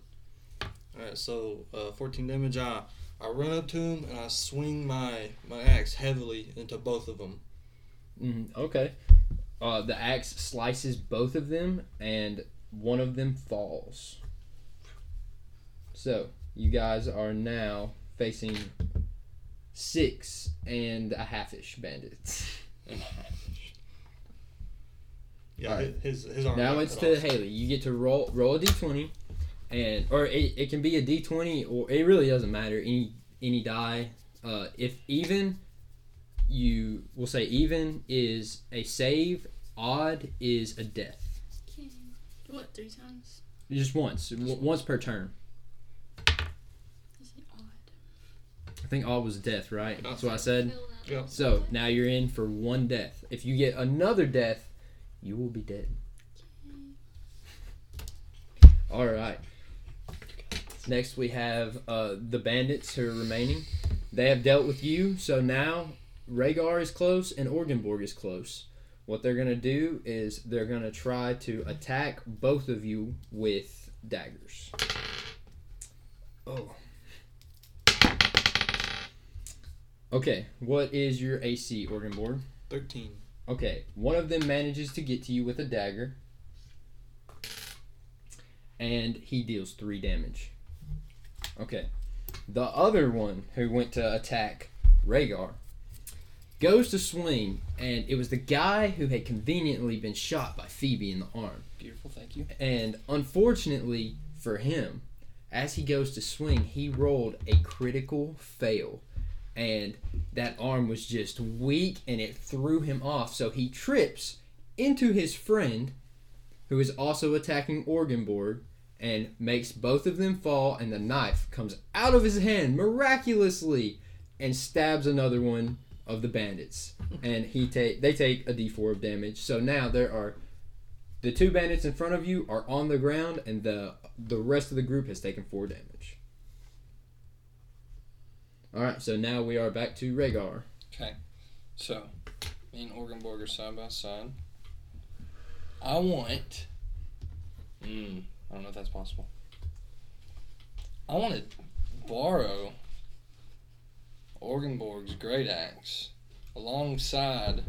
E: Alright, so uh, 14 damage. I, I run up to him and I swing my, my axe heavily into both of them.
A: Mm, okay. Uh, the axe slices both of them, and one of them falls. So you guys are now facing six and a half-ish bandits.
E: Yeah,
A: Alright.
E: his his arm.
A: Now it's to
E: off.
A: Haley. You get to roll roll a d20, and or it, it can be a d20 or it really doesn't matter any any die. Uh, if even, you will say even is a save. Odd is a death.
C: Okay. What, three times?
A: Just once, w- once per turn.
C: Is it odd?
A: I think odd was death, right? That's what I said.
E: Yeah.
A: So now you're in for one death. If you get another death, you will be dead. All right. Next we have uh, the bandits who are remaining. They have dealt with you, so now Rhaegar is close and Orgenborg is close. What they're gonna do is they're gonna try to attack both of you with daggers. Oh. Okay, what is your AC, Orgenborg?
E: Thirteen.
A: Okay, one of them manages to get to you with a dagger, and he deals three damage. Okay, the other one who went to attack Rhaegar goes to swing, and it was the guy who had conveniently been shot by Phoebe in the arm.
D: Beautiful, thank you.
A: And unfortunately for him, as he goes to swing, he rolled a critical fail. And that arm was just weak and it threw him off. So he trips into his friend, who is also attacking Orgenborg, and makes both of them fall. And the knife comes out of his hand miraculously and stabs another one of the bandits. And he take they take a d4 of damage. So now there are the two bandits in front of you are on the ground, and the the rest of the group has taken four damage. All right, so now we are back to Rhaegar.
D: Okay, so, me and Orgenborg side by side. I want. Hmm, I don't know if that's possible. I want to borrow Orgenborg's great axe alongside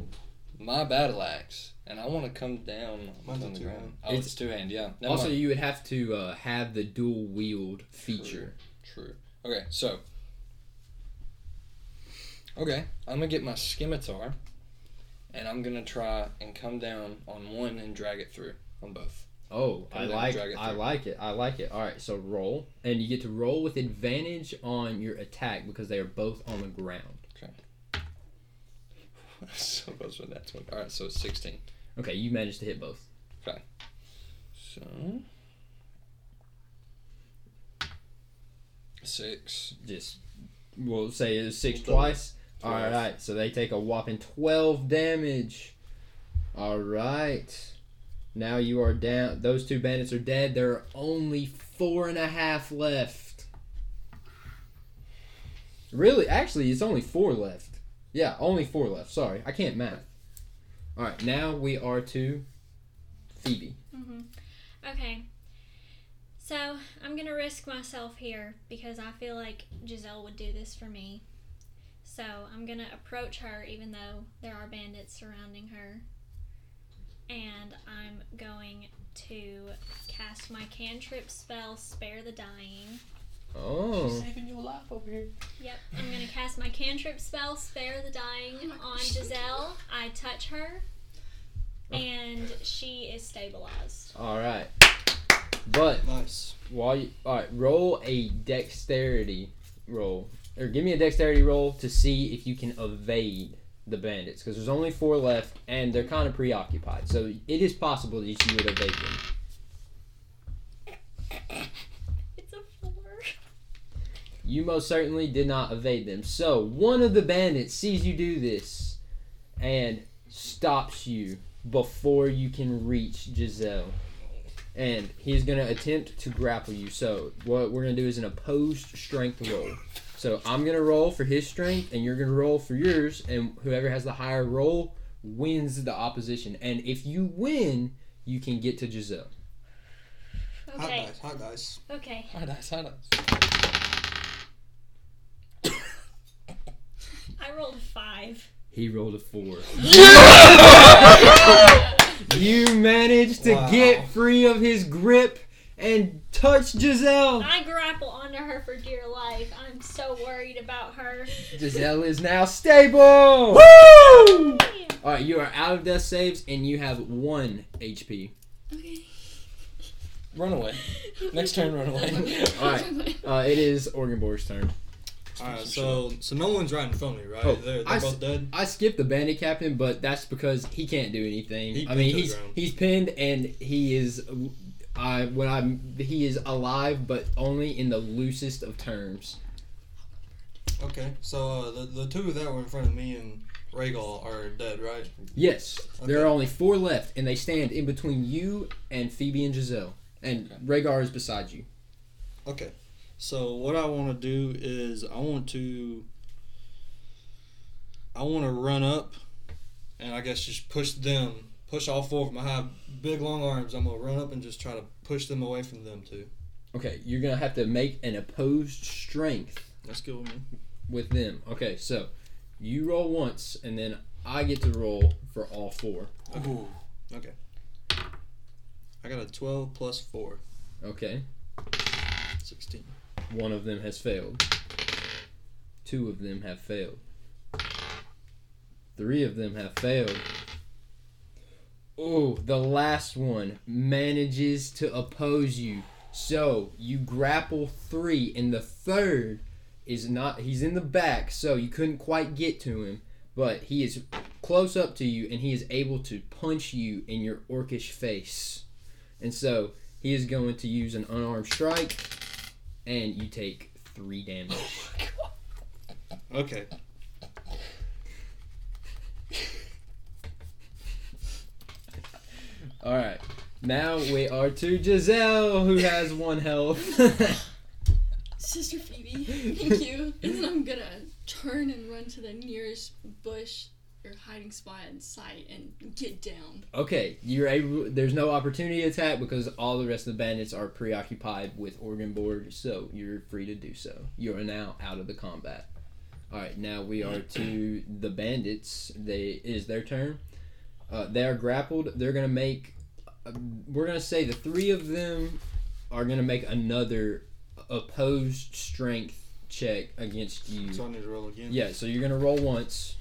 D: my battle axe, and I want to come down
E: Mine's
D: on the
E: two-hand.
D: ground. Oh, it's,
A: It's-
D: two hand, yeah. Never
A: also,
D: mind.
A: you would have to uh, have the dual wield feature.
D: True. Okay, so. Okay, I'm gonna get my scimitar, and I'm gonna try and come down on one and drag it through on both.
A: Oh, I like
D: it
A: I like it. I like it. All right, so roll, and you get to roll with advantage on your attack because they are both on the ground. Okay.
D: so close with that one. All right, so it's 16.
A: Okay, you managed to hit both. Okay.
D: So six.
A: Just we'll say it was six
E: We'll
A: twice. All right, so they take a whopping twelve damage. All right, now you are down. Those two bandits are dead. There are only four and a half left. Really, actually, it's only four left. Yeah, only four left. Sorry, I can't math. All right, now we are to Phoebe.
B: hmm Okay. So I'm gonna risk myself here because I feel like Giselle would do this for me. So I'm gonna approach her even though there are bandits surrounding her. And I'm going to cast my cantrip spell, Spare the Dying.
A: Oh, She's
D: Saving your life over here.
B: Yep, I'm gonna cast my cantrip spell, Spare the Dying, oh on Giselle. I touch her, oh. and she is stabilized.
A: all right. But
E: Nice.
A: While you, all right, roll a dexterity roll, or give me a dexterity roll to see if you can evade the bandits, because there's only four left, and they're kind of preoccupied. So it is possible that you would evade them.
B: It's a four.
A: You most certainly did not evade them. So one of the bandits sees you do this, and stops you before you can reach Giselle. And he's going to attempt to grapple you. So, what we're going to do is an opposed strength roll. So, I'm going to roll for his strength, and you're going to roll for yours. And whoever has the higher roll wins the opposition. And if you win, you can get to Giselle.
E: Hot
B: Okay,
E: dice. Hot dice.
B: okay.
D: High dice, high dice.
B: I rolled a five.
A: He rolled a four. you managed to
E: Wow.
A: get free of his grip and touch Giselle.
B: I grapple onto her for dear life. I'm so worried about her.
A: Giselle is now stable.
D: Woo!
A: All right, you are out of death saves and you have one HP.
C: Okay.
D: Run away. Next turn, run away.
A: All right, uh, it is Orgenborg's turn.
E: Alright, so so no one's right in front of me, right?
A: Oh,
E: they're they're
A: I s-
E: both dead.
A: I skipped the bandit captain, but that's because he can't do anything.
E: He
A: I mean,
E: pinned to the
A: he's he's pinned and he is, I when I'm he is alive, but only in the loosest of terms.
E: Okay, so uh, the the two that were in front of me and Rhaegal are dead, right?
A: Yes, there are only four left, and they stand in between you and Phoebe and Giselle, and Rhaegar is beside you.
E: Okay. So what I want to do is I want to I want to run up and I guess just push them, push all four of them. I have big long arms. I'm gonna run up and just try to push them away from them too.
A: Okay, you're gonna have to make an opposed strength
E: That's good with me.
A: with them. Okay, so you roll once, and then I get to roll for all four.
D: Ooh.
E: I got a 12 plus 4,
A: Okay,
E: 16.
A: one of them has failed. Two of them have failed. Three of them have failed. Oh, the last one manages to oppose you. So you grapple three, and the third is not. He's in the back, so you couldn't quite get to him, but he is close up to you, and he is able to punch you in your orcish face. And so he is going to use an unarmed strike, and you take three damage.
E: Oh okay.
A: All right. Now we are to Giselle, who has one health.
C: Sister Phoebe, thank you. And then I'm gonna turn and run to the nearest bush or hiding spot in sight and get down.
A: okay, you're able. There's no opportunity attack because all the rest of the bandits are preoccupied with organ Orgenborg, so you're free to do so. You are now out of the combat. All right, now we are to the bandits. They it is their turn. Uh, they are grappled. They're gonna make. We're gonna say the three of them are gonna make another opposed strength check against you.
E: So I need to roll again.
A: Yeah, so you're gonna roll once.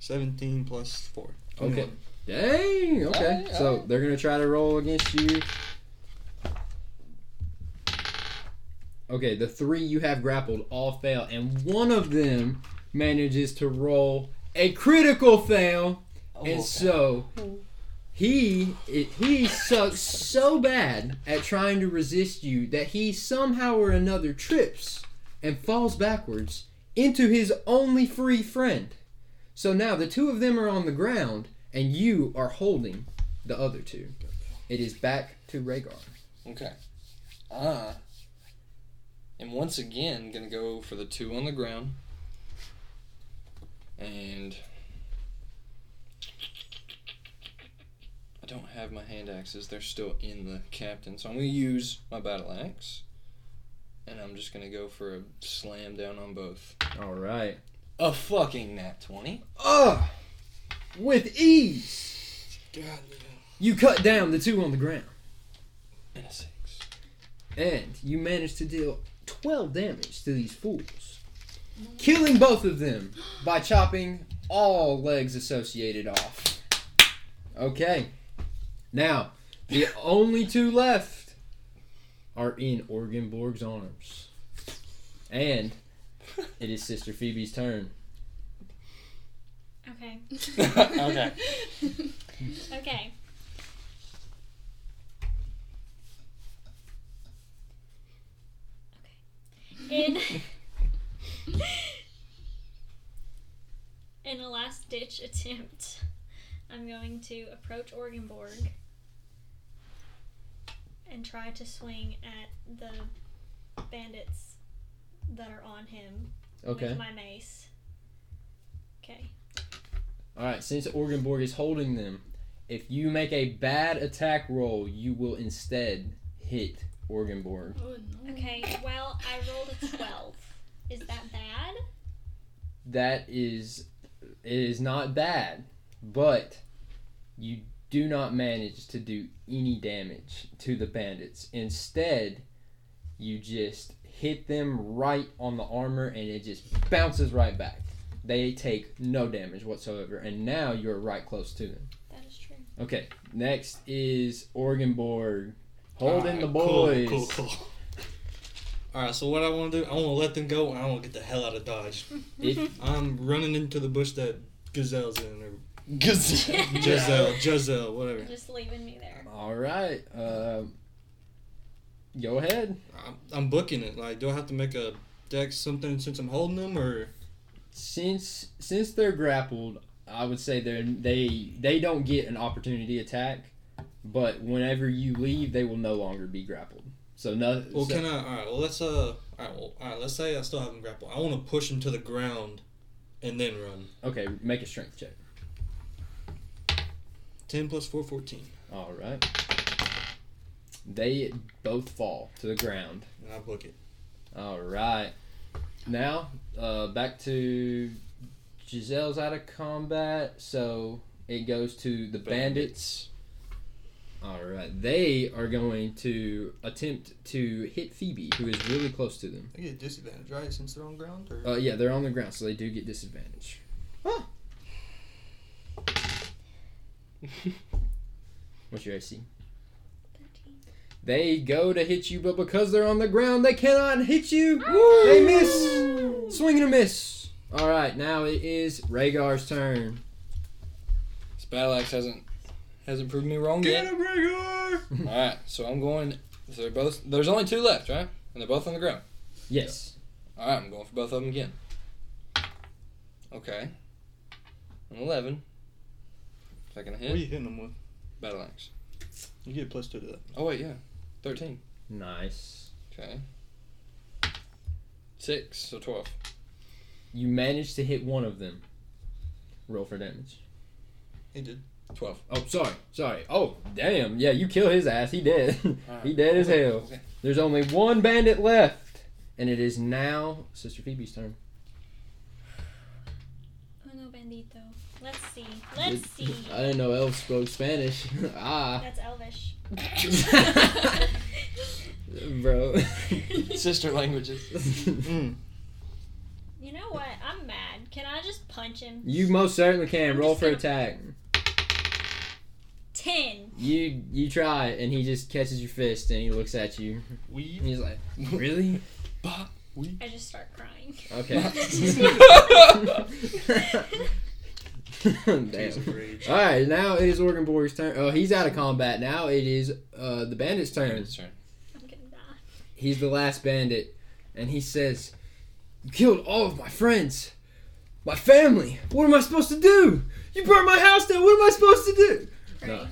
E: 17 plus 4.
A: Okay. Dang. Okay.
D: Alright,
A: so
D: alright.
A: they're gonna try to roll against you. Okay, the three you have grappled all fail, and one of them manages to roll a critical fail, and so he he sucks so bad at trying to resist you that he somehow or another trips and falls backwards into his only free friend. So now the two of them are on the ground, and you are holding the other two. It is back to Rhaegar.
D: Okay. Ah. And once again, gonna go for the two on the ground. And don't have my hand axes. They're still in the captain. So I'm gonna use my battle axe. And I'm just gonna go for a slam down on both.
A: All right.
D: A fucking nat 20.
A: Ugh! With ease,
E: God,
A: you cut down the two on the ground,
D: And a 6.
A: and you manage to deal 12 damage to these fools, killing both of them by chopping all legs associated off. Okay. Now, the only two left are in Orgenborg's arms. And it is Sister Phoebe's turn.
B: Okay.
D: okay.
B: Okay. Okay. In in a last ditch attempt, I'm going to approach Orgenborg and try to swing at the bandits that are on him
A: Okay.
B: with my mace. Okay.
A: All right, since Orgenborg is holding them, if you make a bad attack roll, you will instead hit Orgenborg.
C: Oh no.
B: Okay, well, I rolled a 12. Is that bad?
A: That is, it is not bad, but you do not manage to do any damage to the bandits. Instead, you just hit them right on the armor and it just bounces right back. They take no damage whatsoever, and now you're right close to them.
B: That is true.
A: Okay, next is Orgenborg. Holding the
E: Alright, cool,
A: boys.
E: Cool, cool, Alright, so what I want to do, I want to let them go, and I want to get the hell out of Dodge.
A: If,
E: I'm running into the bush that Gazelle's in, or
D: Gazelle.
E: Giselle, Giselle, whatever.
B: Just leaving me there.
A: all right, uh, go ahead.
E: I'm, I'm booking it. Like, do I have to make a deck something since I'm holding them, or
A: Since since they're grappled, I would say they they they don't get an opportunity attack, but whenever you leave, they will no longer be grappled. So no.
E: well,
A: so-
E: can I? All right, well let's uh, all right, well, all right, let's say I still have them grappled. I want to push them to the ground, and then run.
A: okay, make a strength check.
E: Ten plus four, 14.
A: All right. They both fall to the ground.
E: and I book it.
A: All right. Now, uh, back to Giselle's out of combat, so it goes to the bandits. All right. They are going to attempt to hit Phoebe, who is really close to them.
E: They get disadvantage, right? Since they're on ground, or
A: Uh, yeah, they're on the ground, so they do get disadvantage. What's your AC?
B: 13.
A: They go to hit you, but because they're on the ground, they cannot hit you. Ah! They miss. Swing and a miss. All right, now it is Rhaegar's turn.
D: This battle axe hasn't hasn't proved me wrong
E: get
D: yet.
E: him, Rhaegar!
D: All right, so I'm going. So they're both. There's only two left, right? And they're both on the ground.
A: Yes.
D: All right, I'm going for both of them again. Okay. An eleven. Second
E: What are you hitting them with?
D: Battle axe.
E: You get plus two to that.
D: Oh wait, yeah, thirteen.
A: Nice.
D: Okay. Six, so twelve.
A: You managed to hit one of them. Roll for damage.
E: He did.
D: Twelve.
A: Oh, sorry, sorry. Oh, damn. Yeah, you kill his ass. He dead.
D: Alright.
A: he dead as hell.
D: Okay.
A: There's only one bandit left, and it is now Sister Phoebe's turn.
B: Let's see. Let's
A: Did-
B: see.
A: I didn't know elves spoke Spanish. ah,
B: That's Elvish.
A: bro.
D: Sister languages.
E: Mm.
B: You know what? I'm mad. Can I just punch him?
A: you most certainly can.
B: I'm
A: Roll for
B: gonna-
A: attack.
B: Ten.
A: You you try, and he just catches your fist, and he looks at you.
E: We.
A: And he's like, "Really?
D: Bah, we.
B: I just start crying.
A: Okay." Damn.
E: Case of rage.
A: All right, now it is Orgenborg's turn. Oh, he's out of combat. Now it is uh, the bandit's turn.
D: Bandit's turn.
B: I'm gonna die.
A: He's the last bandit, and he says, "You killed all of my friends, my family. What am I supposed to do? You burned my house down. What am I supposed to do?"
B: Pray.
A: No.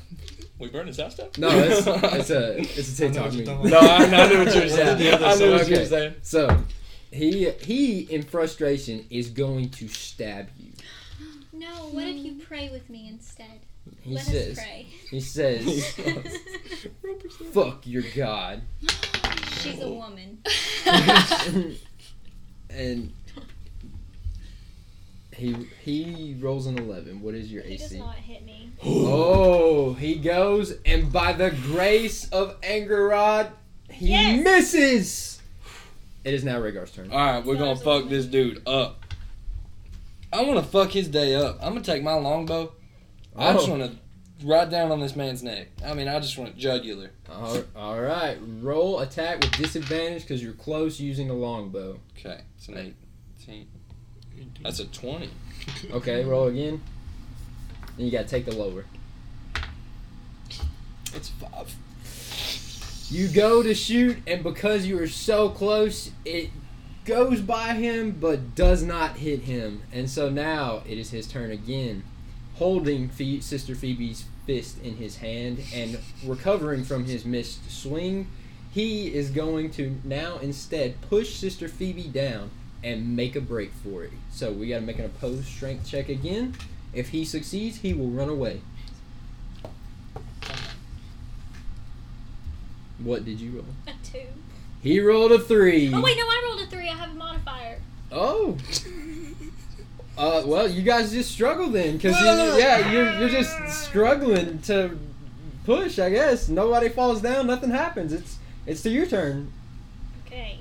D: We burned his house down.
A: No, it's, it's a it's a
E: I know
A: TikTok meme.
D: No, I, I knew what you were saying.
A: The other
D: I knew what
A: side.
D: you were saying.
A: So he he in frustration is going to stab you.
B: No, what if you hmm. pray with me instead?
A: He
B: Let
A: says
B: us pray.
A: he says, "Fuck your god."
B: She's a woman.
A: and he he rolls an eleven. What is your
B: He does not hit me.
A: Oh, he goes, and by the grace of Angerod, he
B: Yes.
A: misses. It is now Rhaegar's turn.
D: All right, we're gonna fuck this dude up. I want to fuck his day up. I'm gonna take my longbow. I just
A: Oh.
D: want to ride down on this man's neck. I mean, I just want jugular.
A: All, all right, roll attack with disadvantage because you're close using a longbow.
D: Okay, it's an 18. That's a 20.
A: Okay, roll again. Then you gotta take the lower.
D: It's five.
A: You go to shoot, and because you are so close, it goes by him but does not hit him. And so now it is his turn again, holding Phe- Sister Phoebe's fist in his hand and recovering from his missed swing. He is going to now instead push Sister Phoebe down and make a break for it. So we got to make an opposed strength check again. If he succeeds, he will run away. What did you roll?
B: A two.
A: He rolled a three.
B: Oh wait, no, I rolled a three. I have a modifier.
A: Oh. Uh, well, you guys just struggle then, because
E: Whoa.
A: yeah, you're you're just struggling to push. I guess nobody falls down, nothing happens. It's it's to your turn.
B: Okay.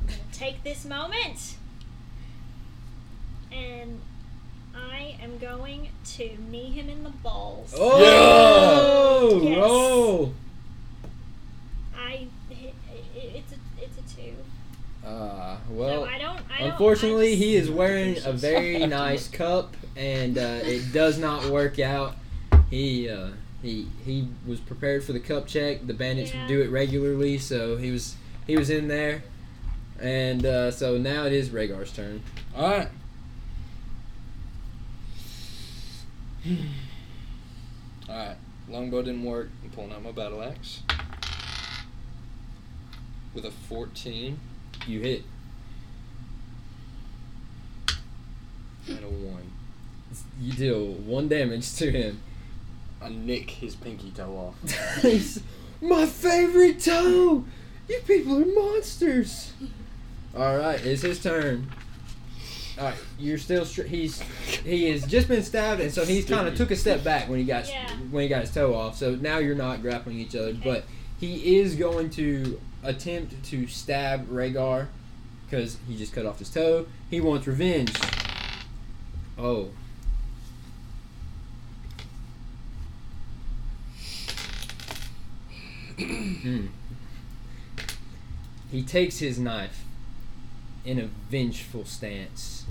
B: I'm gonna take this moment. And I am going to knee him in the balls.
A: Oh,
B: Yes.
A: roll.
B: I hit, it, it's a it's a two.
A: Uh,
B: so
A: well,
B: I don't. I don't
A: unfortunately,
B: I
A: he is wearing a very nice cup, and uh, it does not work out. He uh, he he was prepared for the cup check. The bandits
B: Yeah.
A: do it regularly, so he was he was in there, and uh, so now it is Rhaegar's turn.
D: All right. All right. Longbow didn't work. I'm pulling out my battle axe with a 14
A: You hit.
D: and a one.
A: You deal one damage to him.
D: I nick his pinky toe off.
A: My favorite toe. You people are monsters. All right, it's his turn. All right, you're still str- he's he has just been stabbed, and so he's kind of took a step back when he got
B: Yeah.
A: when he got his toe off. So now you're not grappling each other, but he is going to attempt to stab Rhaegar because he just cut off his toe. He wants revenge. Oh. Hmm. He takes his knife in a vengeful stance,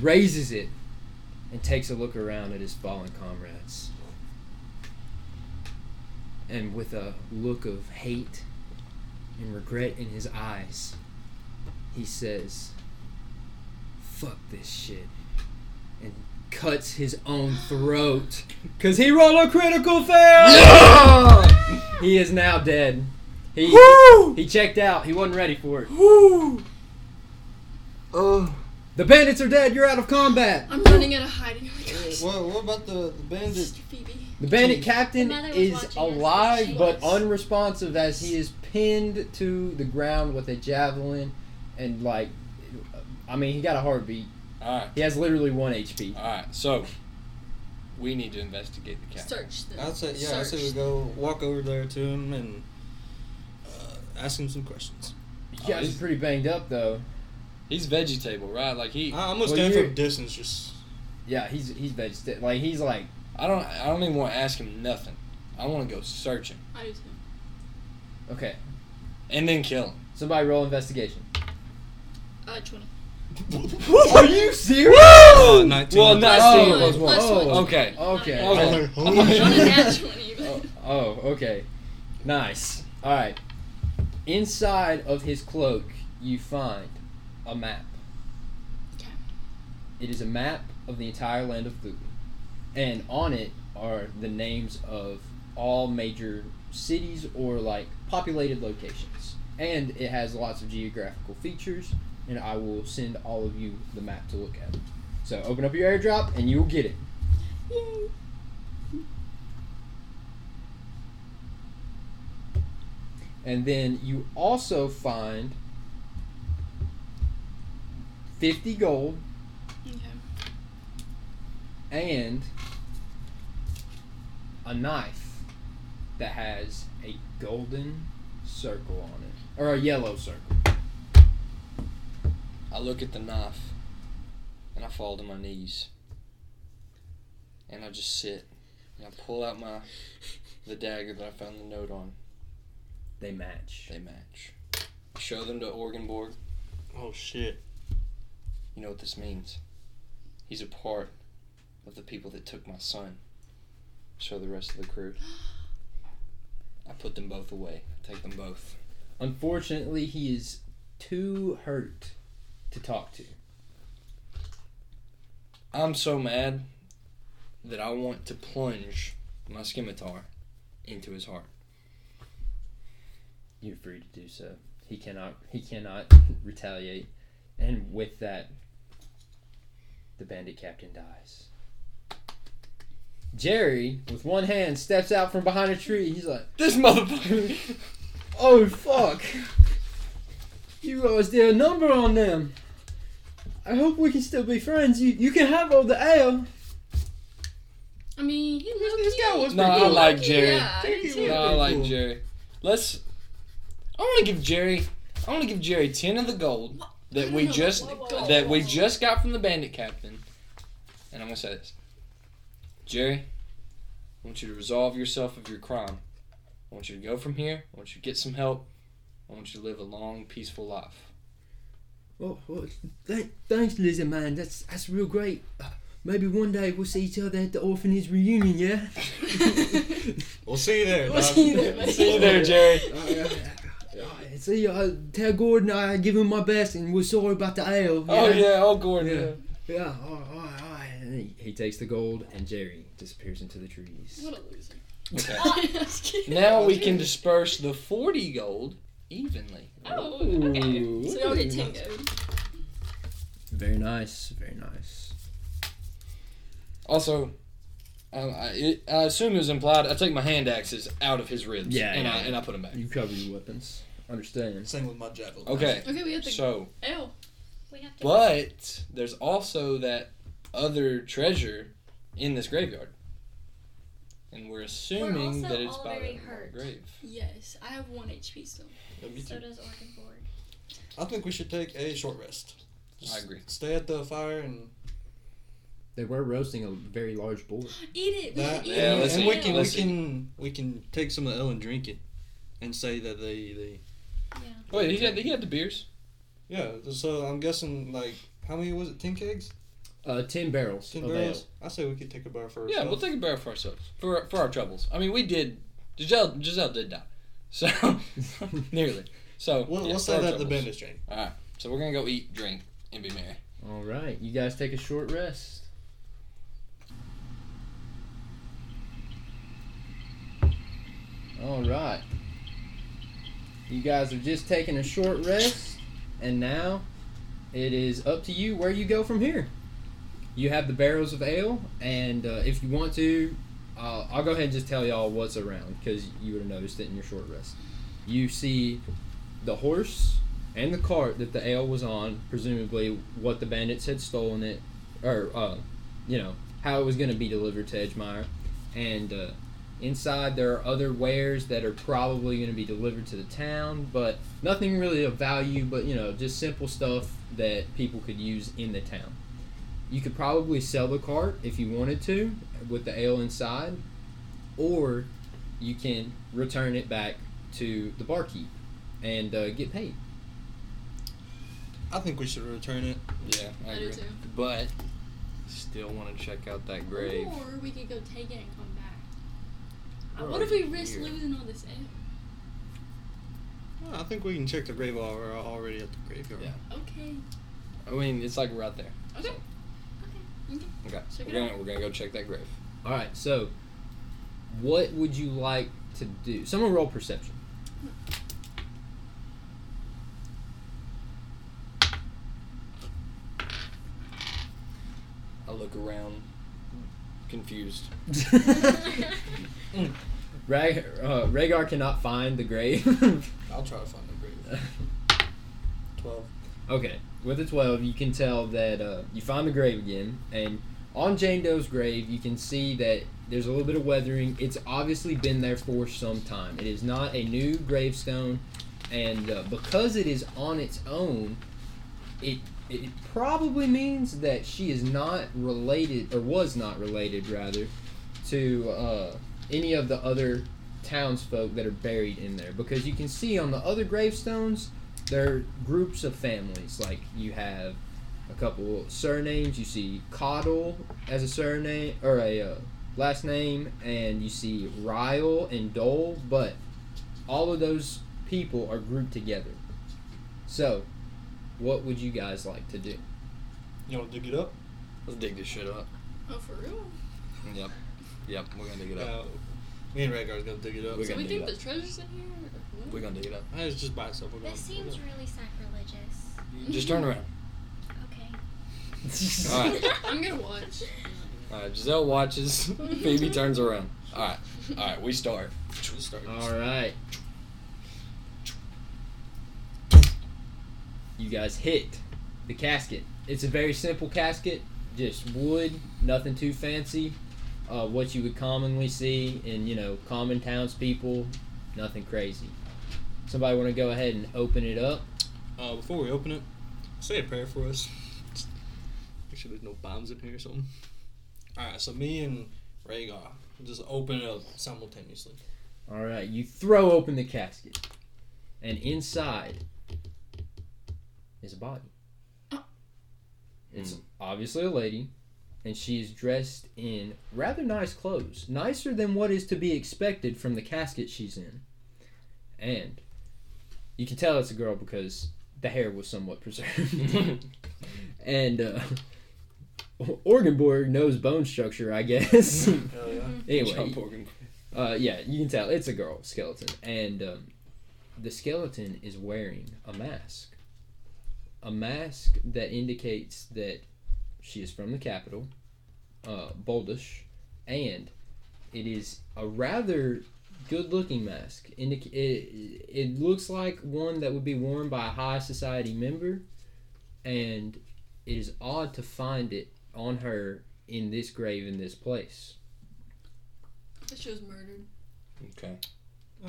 A: raises it, and takes a look around at his fallen comrades. And with a look of hate and regret in his eyes, he says, Fuck this shit. And cuts his own throat. Because he rolled a critical fail! He is now dead. He,
D: Woo!
A: he checked out. He wasn't ready for it.
D: Woo! Oh.
A: The bandits are dead. You're out of combat.
C: I'm running out of hiding. Oh my gosh.
E: What, what about the, the bandit?
C: Sister Phoebe.
A: The bandit captain
B: The
A: is alive but unresponsive as he is pinned to the ground with a javelin and like I mean he got a heartbeat.
D: All right.
A: He has literally one HP.
D: All right. So we need to investigate the captain.
C: Search the.
E: I'd say yeah. I'd say we
C: search.
E: go walk over there to him and uh, ask him some questions.
A: You guys are pretty banged up though.
D: He's vegetable, right? Like he.
E: I, I'm gonna
A: Well,
E: stand
A: you're-
E: from distance. Just
A: Yeah, he's he's vegeta- like he's like
D: I don't. I don't even want to ask him nothing. I want to go search him
C: I do too.
A: okay.
D: and then kill him.
A: Somebody roll investigation.
C: Uh, 20.
A: Are you serious?
E: Uh, 19.
D: Well,
C: Plus
D: 19
C: one,
D: plus
A: one.
C: plus
A: Oh,
C: one.
D: Okay.
A: Okay.
D: Okay.
C: Not a nat 20. but-
A: Oh, oh, okay. Nice. All right. Inside of his cloak, you find a map.
C: Okay.
A: It is a map of the entire land of Thuken. And on it are the names of all major cities or like populated locations. And it has lots of geographical features, and I will send all of you the map to look at. So open up your airdrop and you'll get it.
C: Yay.
A: And then you also find 50 gold
C: Okay.
A: and a knife that has a golden circle on it. Or a yellow circle.
D: I look at the knife and I fall to my knees. And I just sit and I pull out my the dagger that I found the note on.
A: They match.
D: They match. I show them to Orgenborg.
E: oh shit.
D: You know what this means? He's a part of the people that took my son. Show the rest of the crew. I put them both away. Take them both.
A: Unfortunately, he is too hurt to talk to.
D: I'm so mad that I want to plunge my scimitar into his heart.
A: You're free to do so. He cannot. He cannot retaliate. And with that, the bandit captain dies. Jerry, with one hand, steps out from behind a tree. He's like,
D: This motherfucker!
A: "Oh fuck! You guys did a number on them. I hope we can still be friends. You you can have all the ale.
C: I mean, he looked
E: this guy was
D: No,
E: pretty
D: I
E: cool.
D: like Jerry.
C: Yeah, I did
E: Jerry.
D: No, I like
E: cool.
D: Jerry. Let's. I want to give Jerry. I want to give Jerry ten of the gold that we just that we just got from the bandit captain. And I'm gonna say this, Jerry. I want you to resolve yourself of your crime. I want you to go from here. I want you to get some help. I want you to live a long, peaceful life.
A: Well, well th- thanks, Lizard Man. That's that's real great. Uh, maybe one day we'll see each other at the orphanage reunion. Yeah.
E: We'll see you there.
C: We'll see you there, buddy.
D: See you there, Jerry.
A: Uh, See, uh, tell Gordon I give him my best, and we're sorry about the ale.
D: Oh yeah, oh Gordon.
A: Yeah.
D: Yeah.
A: Yeah, all right, all right, all right. And he, he takes the gold, and Jerry disappears into the trees.
C: What a loser.
D: Okay. Now we can disperse the forty gold evenly.
C: Oh, okay.
A: Ooh.
C: So y'all get 10 gold.
A: Very nice, very nice.
D: Also, um, I, it, I assume it was implied. I take my hand axes out of his ribs.
A: Yeah,
D: and
A: yeah,
D: I
A: yeah.
D: and I put them back.
A: You cover your weapons. Understand?
E: Same with my javelin.
D: Okay,
C: Okay, we have to.
D: so
C: L.
B: We have to.
D: but there's also that other treasure in this graveyard, and we're assuming
B: also
D: that it's by
B: very
D: the grave.
C: Yes, I have 1 HP still.
E: Yeah, me
B: So does Orgenborg.
E: I think we should take a short rest.
D: I agree.
E: Stay at the fire and
A: They were roasting a very large boar.
C: Eat it. We
E: that.
C: should eat
D: Yeah,
C: it.
D: let's
E: and
D: eat.
E: we can we
D: Let's eat.
E: can we can take some of the ale and drink it, and say that they they
B: Yeah.
D: Wait, he had he had the beers.
E: yeah. So I'm guessing like how many was it? Ten kegs?
A: Uh, ten barrels
E: Ten
A: of
E: barrels? I say we could take a barrel for ourselves.
D: Yeah, we'll take a barrel for ourselves for for our troubles. I mean, we did. Giselle Giselle did die, so nearly. So
E: We'll,
D: yeah,
E: we'll say that the
D: bend
E: is drink.
D: All right, so we're gonna go eat, drink, and be merry.
A: All right, you guys take a short rest. All right. You guys are just taking a short rest, and now it is up to you where you go from here. You have the barrels of ale, and uh, if you want to, uh, I'll go ahead and just tell y'all what's around because you would have noticed it in your short rest. You see the horse and the cart that the ale was on, presumably what the bandits had stolen it, or uh, you know how it was going to be delivered to Edgemire, and uh, inside there are other wares that are probably going to be delivered to the town, but nothing really of value, but you know just simple stuff that people could use in the town. You could probably sell the cart if you wanted to with the ale inside, or you can return it back to the barkeep and uh, get paid.
E: I think we should return it.
D: Yeah, I,
C: I
D: agree.
C: do too.
D: But still want to check out that grave.
C: Or we could go take it and come back.
D: We're
C: what if we risk
D: here.
C: losing all this ale?
E: Well, I think we can check the grave while we're already at the graveyard.
D: Yeah.
C: Okay.
D: I mean, it's like right there.
C: Okay.
D: So,
C: Okay.
D: okay,
C: Check
D: we're gonna
C: out.
D: we're gonna go check that grave.
A: All right, so what would you like to do? Someone roll perception.
D: I look around, confused.
A: Rag, uh, Rhaegar cannot find the grave.
E: I'll try to find the grave. Twelve.
A: okay, with a 12, you can tell that uh, you find the grave again, and on Jane Doe's grave, you can see that there's a little bit of weathering. It's obviously been there for some time. It is not a new gravestone, and uh, because it is on its own, it it probably means that she is not related, or was not related, rather, to uh, any of the other townsfolk that are buried in there. Because you can see on the other gravestones, there are groups of families. Like you have a couple surnames. You see Coddle as a surname or a uh, last name, and you see Ryle and Dole. But all of those people are grouped together. So, what would you guys like to do?
E: You want to dig it up?
D: Let's dig this shit up.
C: Oh, for real?
D: Yep, yep, we're gonna dig it up.
E: Yeah. Me and Rhaegar's gonna dig it up.
D: We're
C: So
D: gonna
C: we
D: dig
C: think
D: it
C: the treasure's in here? Or what?
D: We're gonna dig it up.
E: It's just by itself. We're
B: This
E: gonna-
B: seems
E: we're
B: really sacrilegious.
D: Just turn around.
B: Okay.
D: All right.
C: I'm gonna watch.
D: All right. Giselle watches. Phoebe turns around. All right. All right. We start.
E: We'll start.
A: All right. You guys hit the casket, it's a very simple casket, just wood, nothing too fancy. Uh, what you would commonly see in you know common townspeople, nothing crazy. Somebody want to go ahead and open it up?
E: Uh, before we open it, say a prayer for us. Make sure there's no bombs in here or something. Alright, so me and Rhaegar just open it up simultaneously.
A: All right, you throw open the casket, and inside is a body.
C: Oh.
A: It's
D: Mm.
A: obviously a lady, and she is dressed in rather nice clothes, nicer than what is to be expected from the casket she's in. And you can tell it's a girl because the hair was somewhat preserved. and uh, Orgenborg knows bone structure, I guess.
E: Hell yeah.
A: anyway, uh, yeah, you can tell it's a girl skeleton, and um, the skeleton is wearing a mask, a mask that indicates that she is from the capital, uh, Boldish, and it is a rather good-looking mask. Indic- it, it looks like one that would be worn by a high society member, and it is odd to find it on her in this grave in this place.
C: That she was murdered.
D: Okay.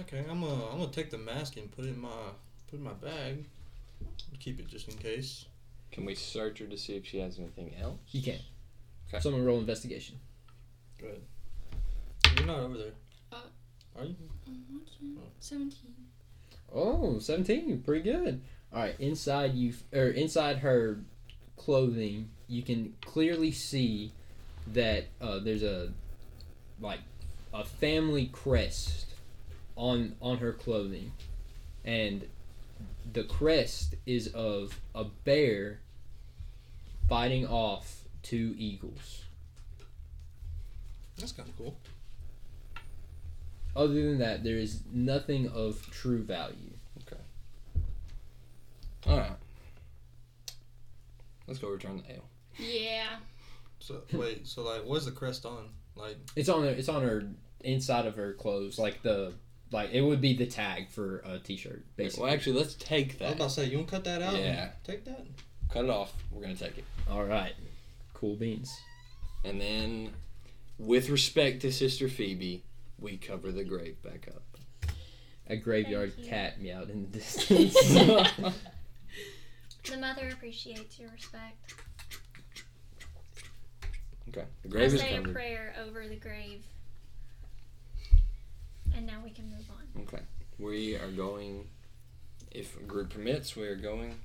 E: Okay, I'm gonna I'm gonna take the mask and put it in my put it in my bag. Keep it just in case.
D: Can we search her to see if she has anything else?
A: You can.
D: Okay.
A: Someone roll investigation.
E: Good. You're not over there. Are you?
C: What's that? Seventeen.
A: Oh, 17. Pretty good. All right, inside you or inside her clothing, you can clearly see that uh, there's a like a family crest on on her clothing. And the crest is of a bear fighting off two eagles.
E: That's kind of cool.
A: Other than that, there is nothing of true value. Okay.
D: All right. Let's go return the ale.
C: Yeah.
E: So wait, so like, what's the crest on? Like,
A: It's on her. It's on her inside of her clothes, like the like it would be the tag for a t-shirt, basically.
D: Well, actually, let's take that.
E: I was about to say, you want to cut that out?
D: Yeah.
E: Take that.
D: Cut it off. We're gonna take it.
A: All right, cool beans.
D: And then, with respect to Sister Phoebe, we cover the grave back up.
A: A graveyard
B: Thank you.
A: cat meowed in the distance.
B: The mother appreciates your respect.
D: Okay. The
B: I
D: grave is
B: say a prayer over the grave. And now we can move on.
D: Okay. We are going, if a group permits, we are going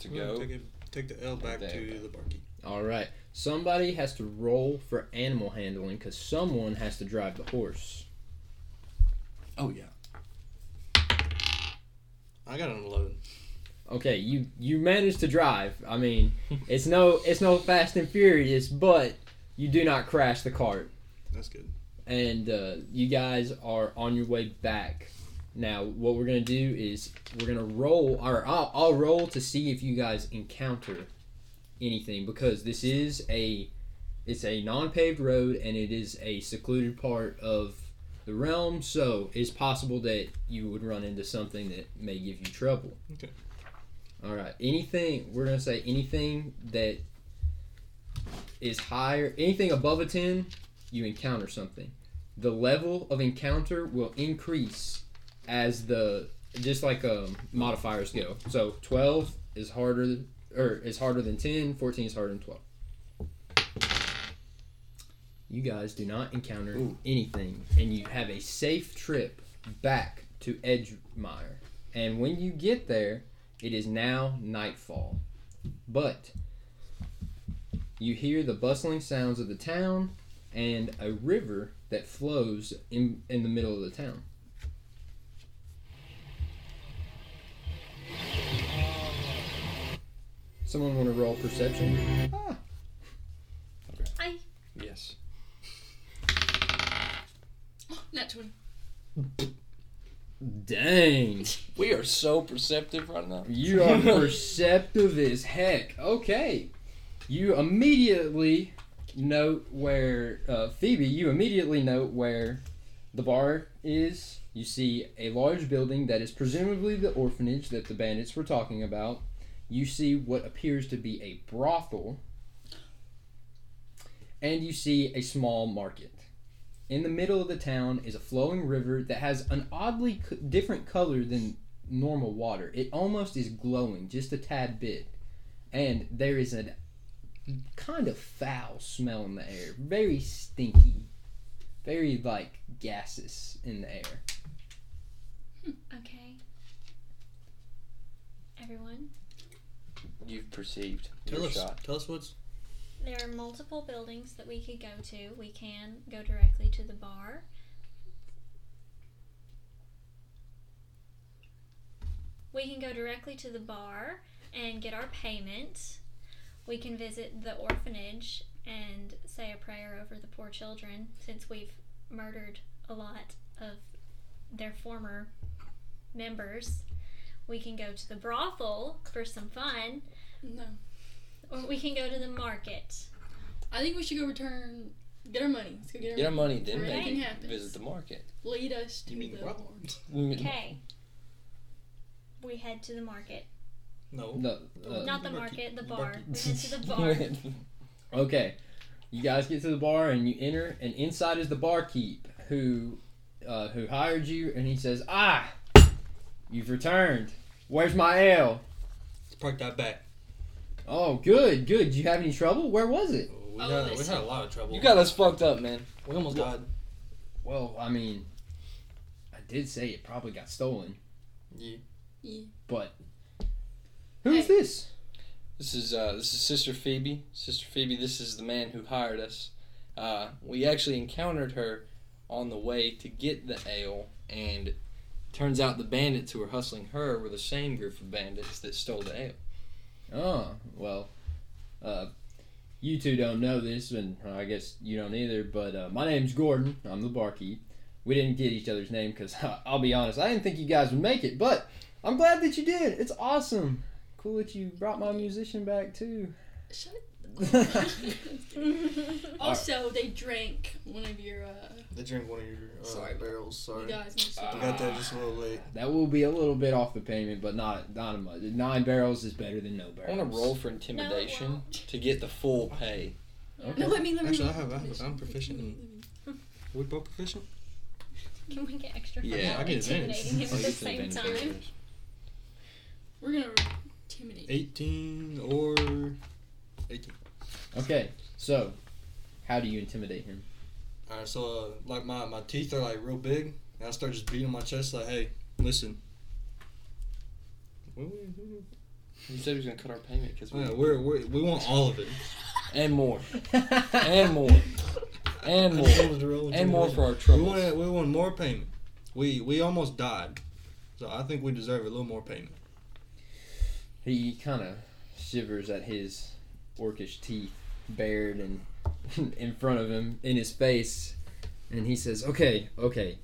D: to
E: We're
D: go.
E: Take, it, take the L back
D: There
E: to
D: go.
E: the barkeep.
A: All right, somebody has to roll for animal handling because someone has to drive the horse.
D: Oh yeah.
E: I got an eleven.
A: Okay, you you managed to drive. I mean, it's no it's no Fast and Furious, but you do not crash the cart.
E: That's good.
A: and uh, you guys are on your way back. Now, what we're gonna do is we're gonna roll, or I'll, I'll roll to see if you guys encounter anything because this is a it's a non-paved road and it is a secluded part of the realm. So it's possible that you would run into something that may give you trouble.
E: Okay.
A: All right. Anything we're gonna say anything that is higher, anything above a ten, you encounter something. The level of encounter will increase as the just like um, modifiers go. So twelve is harder or is harder than 10, 14 is harder than twelve. You guys do not encounter
D: Ooh.
A: anything, and you have a safe trip back to Edgemire. And when you get there, it is now nightfall. But you hear the bustling sounds of the town and a river that flows in, in the middle of the town. Someone want to roll perception? Ah,
B: I
D: Yes.
C: Not twenty.
A: dang.
D: We are so perceptive right now.
A: You are perceptive as heck. Okay. You immediately note where, uh, Phoebe, you immediately note where the bar is. You see a large building that is presumably the orphanage that the bandits were talking about. you see what appears to be a brothel, and you see a small market. In the middle of the town is a flowing river that has an oddly c- different color than normal water. It almost is glowing, just a tad bit. And there is a kind of foul smell in the air. Very stinky. Very, like, gases in the air.
B: Hmm, okay. Everyone,
D: You've perceived
E: Tell
D: your
E: us.
D: shot.
E: Tell us what's.
B: There are multiple buildings that we could go to. We can go directly to the bar. We can go directly to the bar and get our payment. We can visit the orphanage and say a prayer over the poor children since we've murdered a lot of their former members. We can go to the brothel for some fun,
C: No.
B: Or we can go to the market.
C: I think we should go return. Get our money. Let's go get our
D: Get our
C: money.
D: money, then
C: Before anything
D: maybe
C: happens.
D: visit the market.
C: Lead us to
E: You mean
C: the
E: what?
C: Lord.
B: Okay. We head to the market.
E: No.
A: No, uh,
B: Not the
E: the
B: market, the
E: the
B: bar.
E: barkeep.
B: We head to the bar.
A: Okay, you guys get to the bar and you enter, and inside is the barkeep who, uh, who hired you, and he says, "Ah, you've returned. Where's my ale?
E: Let's park that back.
A: Oh, good, good. Did you have any trouble? Where was it?
E: We,
C: Oh,
E: had, we had a lot of trouble.
D: You got us fucked up, man.
E: We almost died.
A: Well, I mean, I did say it probably got stolen,
E: Yeah.
C: Yeah.
A: but who's
C: Hey.
A: this?
D: This is uh, this is Sister Phoebe. Sister Phoebe, this is the man who hired us. Uh, we actually encountered her on the way to get the ale, and turns out the bandits who were hustling her were the same group of bandits that stole the ale.
A: Oh, well, uh, you two don't know this, and I guess you don't either, but uh, my name's Gordon. I'm the barkeep. We didn't get each other's name because I'll be honest, I didn't think you guys would make it, but I'm glad that you did. It's awesome. Cool that you brought my musician back, too.
C: Shut Also, they drank one of your. uh
E: They drank one of your uh,
D: Sorry.
E: barrels. Sorry.
C: You guys must
E: I got that just a little late.
A: That will be a little bit off the payment, but not not much. Nine barrels is better than no barrels.
D: I
A: barrels.
D: want to roll for intimidation
B: won't.
D: to get the full pay.
A: Okay.
C: No, let me. Let me.
E: Actually, I have- I have- I'm proficient in- We both proficient?
B: Can we get extra fun
D: Yeah,
B: while
E: I get advantage.
B: intimidating him at the same time?
C: We're gonna intimidate.
E: 18 or 18.
A: Okay, so how do you intimidate him?
E: Alright, so uh, like my, my teeth are like real big, and I start just beating my chest like, hey, listen.
D: He said he was gonna cut our payment because we
E: Yeah, we're, we're, we want all of it.
D: and more and more and more
E: just wanted
D: and more for our
E: We want, we want more payment. We we almost died, so I think we deserve a little more payment.
A: He kind of shivers at his orcish teeth bared and in front of him, in his face, and he says, "Okay, okay,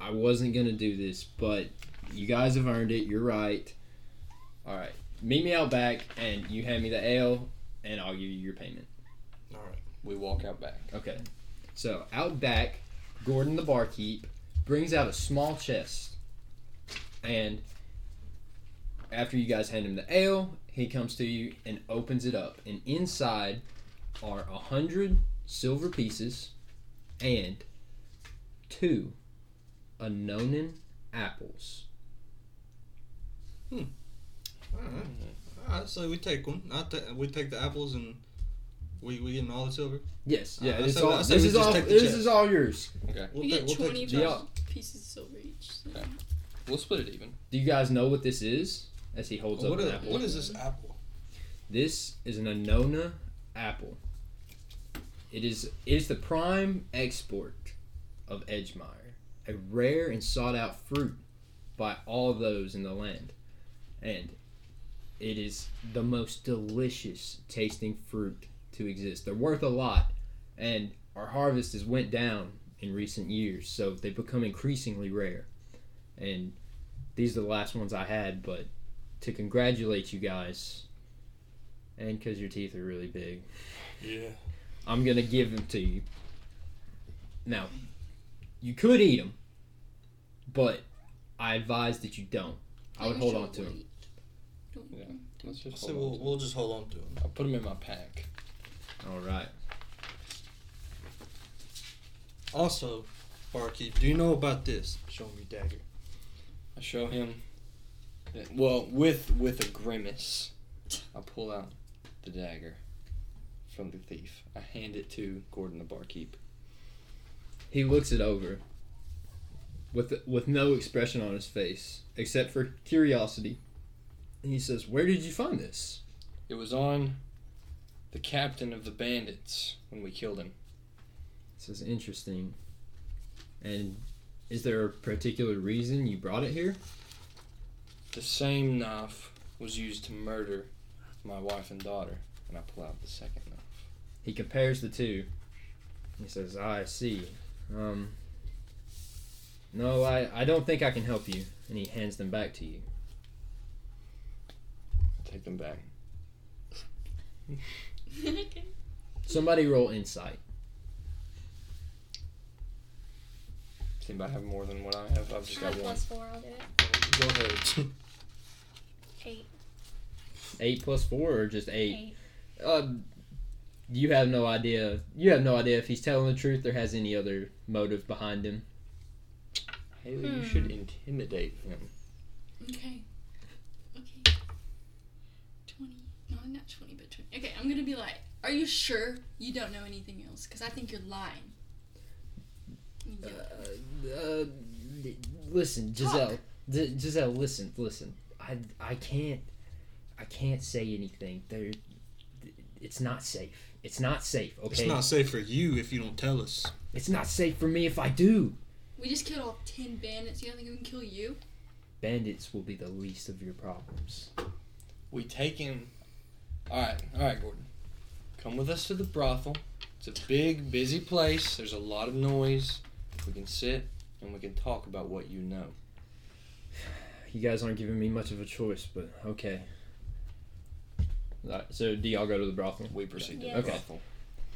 A: I wasn't gonna do this, but you guys have earned it. You're right. All right, meet me out back, and you hand me the ale, and I'll give you your payment."
E: All right.
D: We walk out back.
A: Okay. So out back, Gordon the barkeep brings out a small chest. And after you guys hand him the ale, he comes to you and opens it up. And inside are a hundred silver pieces and two Anonin apples. Hmm.
E: All right. All right. So we take one. I ta- we take the apples and we we getting all the silver.
A: Yes, yeah,
E: I
A: it's all, this is all this
E: chest.
A: is all yours.
D: Okay,
E: We'll
C: we
E: take,
C: get
E: we'll
C: twenty
E: take the
A: Yeah.
E: chest.
C: pieces of silver each. So.
D: Okay. we'll split it even.
A: Do you guys know what this is? As he holds
E: What
A: up an
E: is,
A: apple.
E: what is this apple?
A: This is an Anona apple. It is it is the prime export of Edgemire, a rare and sought out fruit by all those in the land, and it is the most delicious tasting fruit to exist. They're worth a lot, and our harvest has went down in recent years, so they've become increasingly rare. And these are the last ones I had, but to congratulate you guys and because your teeth are really big,
E: Yeah.
A: I'm gonna give them to you. Now, you could eat them, but I advise that you don't. I would hold on to them.
D: Yeah. Let's just
E: So
D: hold
E: we'll,
D: to
E: we'll just hold on to
D: them. I'll put them in my pack.
A: All right.
E: Also, Barkeep, do you know about this? Show me dagger.
D: I show him. that- Well, with with a grimace, I pull out the dagger from the thief. I hand it to Gordon the barkeep.
A: He looks it over with with no expression on his face except for curiosity. He says, "Where did you find this?"
D: It was on the captain of the bandits when we killed him.
A: This is interesting. And is there a particular reason you brought it here?
D: The same knife was used to murder my wife and daughter, and I pull out the second knife.
A: He compares the two. He says, "I see. Um, no, I, I don't think I can help you." And he hands them back to you.
D: I take them back.
C: okay.
A: Somebody roll insight.
D: Does anybody have more than what I have? I've just
B: I have
D: got one.
B: plus four. I'll do it.
E: Go ahead.
B: Eight.
A: Eight plus four, or just eight?
B: Eight.
A: Uh, you have no idea. You have no idea if he's telling the truth or has any other motive behind him.
D: Haley, you
B: Hmm.
D: should intimidate him.
C: Okay. Okay. 20. No, not 20, but 20. Okay, I'm gonna be like, are you sure you don't know anything else? Because I think you're lying.
A: Uh,
C: Yeah.
A: uh, listen, Giselle. D- Giselle, listen, listen. I, I can't, I can't say anything. There, it's not safe. It's not safe. Okay.
E: It's not safe for you if you don't tell us.
A: It's not safe for me if I do.
C: We just killed all 10 bandits. You don't think we can kill you?
A: Bandits will be the least of your problems.
D: We take him. All right, all right, Gordon. Come with us to the brothel. It's a big, busy place. There's a lot of noise. We can sit and we can talk about what you know.
A: You guys aren't giving me much of a choice, but okay. Alright, so do y'all go to the brothel?
D: We proceed to
B: Yeah.
D: the
A: Okay.
D: brothel.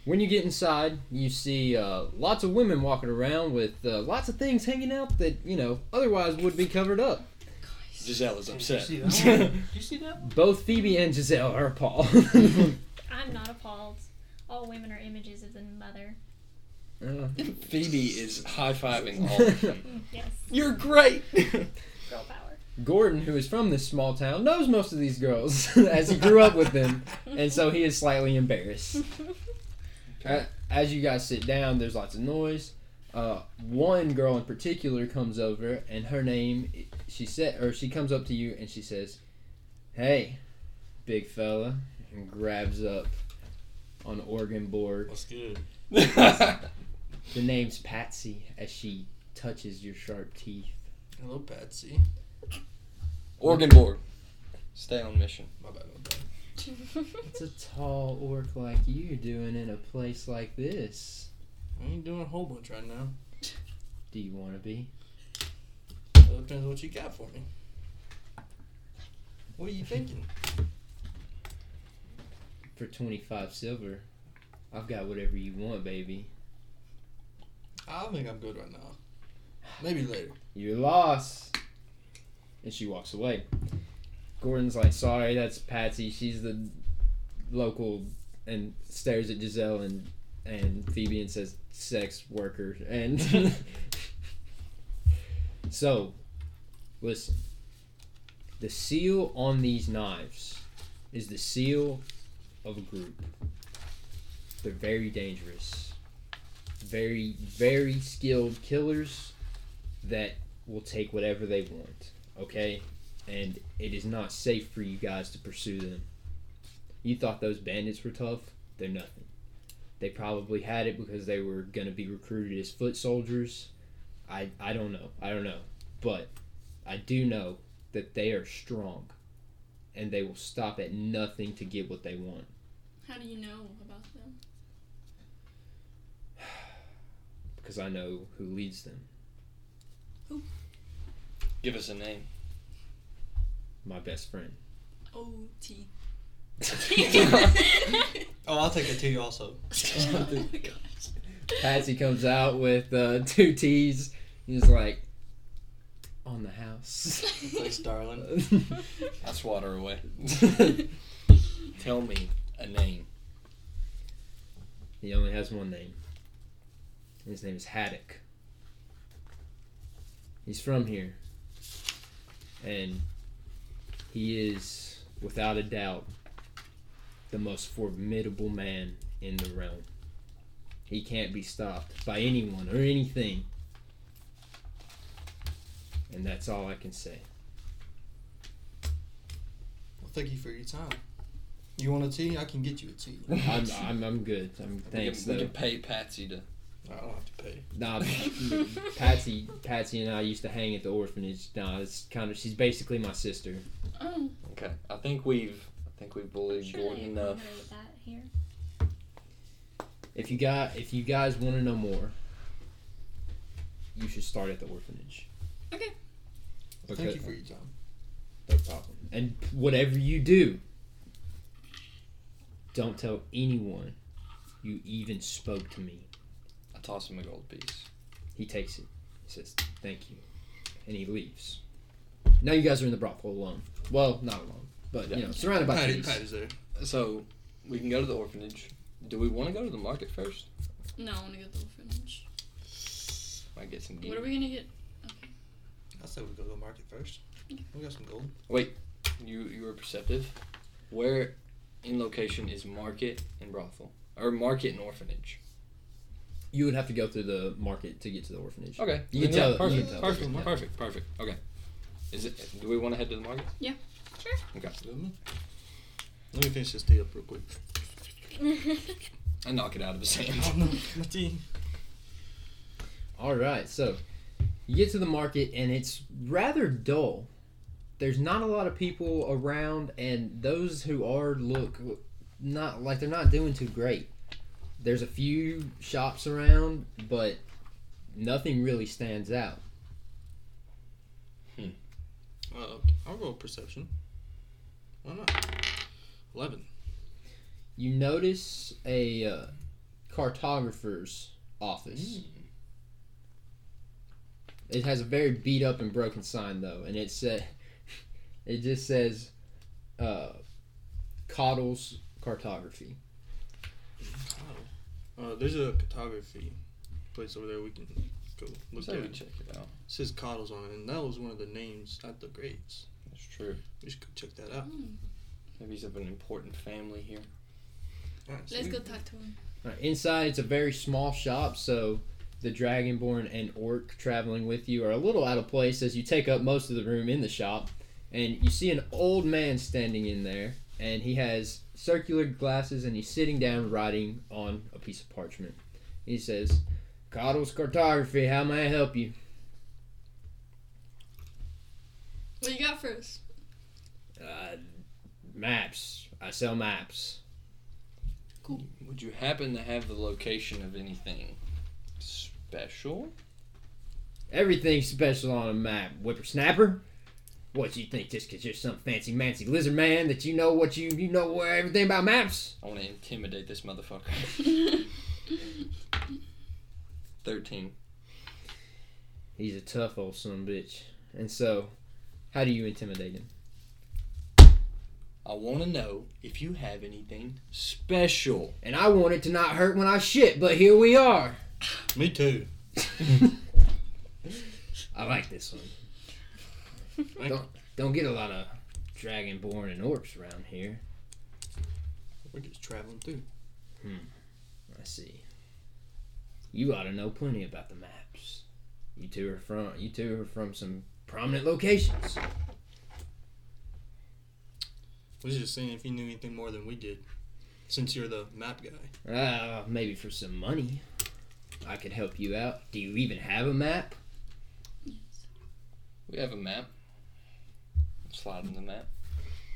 A: When you get inside, you see uh, lots of women walking around with uh, lots of things hanging out that you know otherwise would be covered up.
D: Giselle is upset.
E: you see that?
A: Both Phoebe and Giselle are appalled.
B: I'm not appalled. All women are images of the mother.
A: Uh,
D: Phoebe is high fiving all of them.
B: Yes.
D: You're great.
A: Gordon, who is from this small town, knows most of these girls as he grew up with them, and so he is slightly embarrassed. A- As you guys sit down, there's lots of noise. Uh, one girl in particular comes over, and her name, she said, or she comes up to you and she says, "Hey, big fella," and grabs up on Orgenborg.
E: What's good?
A: The name's Patsy as she touches your sharp teeth.
E: Hello, Patsy.
D: Orgenborg. Stay on mission.
E: My bad, my bad.
A: What's a tall orc like you doing in a place like this?
E: I ain't doing a whole bunch right now.
A: Do you want to be?
E: Well, depends what you got for me. What are you thinking?
A: For 25 silver, I've got whatever you want, baby.
E: I think I'm good right now. Maybe later.
A: You lost. And she walks away. Gordon's like, sorry, that's Patsy. She's the local, and stares at Giselle and, and Phoebe and says, sex worker. And so, listen. The seal on these knives is the seal of a group. They're very dangerous. Very, very skilled killers that will take whatever they want. Okay? And it is not safe for you guys to pursue them. You thought those bandits were tough? They're nothing. They probably had it because they were going to be recruited as foot soldiers. I, I don't know. I don't know. But I do know that they are strong. And they will stop at nothing to get what they want.
C: How do you know about them?
A: Because I know who leads them.
D: Give us a name.
A: My best friend.
C: O T.
E: Oh, I'll take a T also.
C: oh my gosh.
A: Patsy comes out with uh, two T's. He's like, on the house.
E: Thanks, darling.
D: I swat her away. Tell me a name.
A: he only has one name. His name is Haddock. He's from here. And he is, without a doubt, the most formidable man in the realm. He can't be stopped by anyone or anything. And that's all I can say.
E: Well, thank you for your time. You want a tea? I can get you a tea.
A: I'm, I'm, I'm good. I'm, thanks,
D: we, can, we can pay Patsy to.
E: I don't have to pay.
A: Nah, Patsy, Patsy and I used to hang at the orphanage. Nah, it's kind of she's basically my sister.
C: Oh,
D: Okay, I think we've. I think we've bullied
B: Should
D: Gordon
B: I
D: enough.
B: accommodate that here?
A: If you got, if you guys want to know more, you should start at the orphanage.
C: Okay.
A: Because,
E: Thank you for your time.
A: no problem. And whatever you do, don't tell anyone you even spoke to me.
D: I toss him a gold piece.
A: He takes it. He says, "Thank you," and he leaves. Now you guys are in the brothel alone. Well, not alone, but you know, surrounded by
E: Patty,
A: trees.
E: Patty's there.
D: So we can go to the orphanage. Do we want to go to the market first?
C: no, I want to go to the orphanage.
D: Might get some gear.
C: What are we gonna get? Okay.
E: I said we go to the market first. We got some gold.
D: Wait, you you were perceptive. Where in location is market and brothel or market and orphanage?
A: You would have to go through the market to get to the orphanage.
D: Okay,
A: You can tell-
D: yeah, Perfect,
A: you can tell
D: perfect,
A: yeah.
D: perfect, perfect. Okay. Is it? Do we want to head to the market? Yeah.
C: Sure.
D: Okay.
E: Let me, let me finish this tea up real quick.
D: I knock it out of his hand.
E: Oh no, my tea.
A: All right, so you get to the market and it's rather dull. There's not a lot of people around, and those who are look not like they're not doing too great. There's a few shops around, but nothing really stands out. Hmm.
E: Uh, I'll roll perception. Why not? Eleven.
A: You notice a uh, cartographer's office. It has a very beat up and broken sign though, and it said, it just says, uh, Coddle's Cartography.
E: Uh, there's a cartography place over there we can go look
D: So
E: at.
D: we
E: It
D: check it out.
E: It says Coddles on it, and that was one of the names at the grades.
D: That's true.
E: We should go check that out.
C: Mm.
D: Maybe he's of an important family here.
E: Alright, so
C: Let's
E: we-
C: go talk to him.
A: Uh, inside, it's a very small shop, so the Dragonborn and Orc traveling with you are a little out of place as you take up most of the room in the shop. And you see an old man standing in there, and he has circular glasses, and he's sitting down writing on a piece of parchment. He says, Coddle's Cartography, how may I help you?
C: What you got for us?
A: Uh, maps. I sell maps. Cool.
D: Would you happen to have the location of anything special?
A: Everything's special on a map. Whippersnapper? What you think? Just 'cause you're some fancy mancy lizard man that you know what you you know everything about maps?
D: I want to intimidate this motherfucker. Thirteen.
A: He's a tough old son of a bitch. And so, how do you intimidate him?
D: I want to know if you have anything special.
A: And I want it to not hurt when I shit, but here we are.
E: Me too.
A: I like this one.
E: Thank
A: Don't don't get a lot of dragonborn and orcs around here.
E: We're just traveling through. Hmm.
A: I see. You ought to know plenty about the maps. You two are from you two are from some prominent locations.
E: We was just saying if you knew anything more than we did, since you're the map guy.
A: Uh, maybe for some money. I could help you out. Do you even have a map? Yes.
D: We have a map. Slide in the map.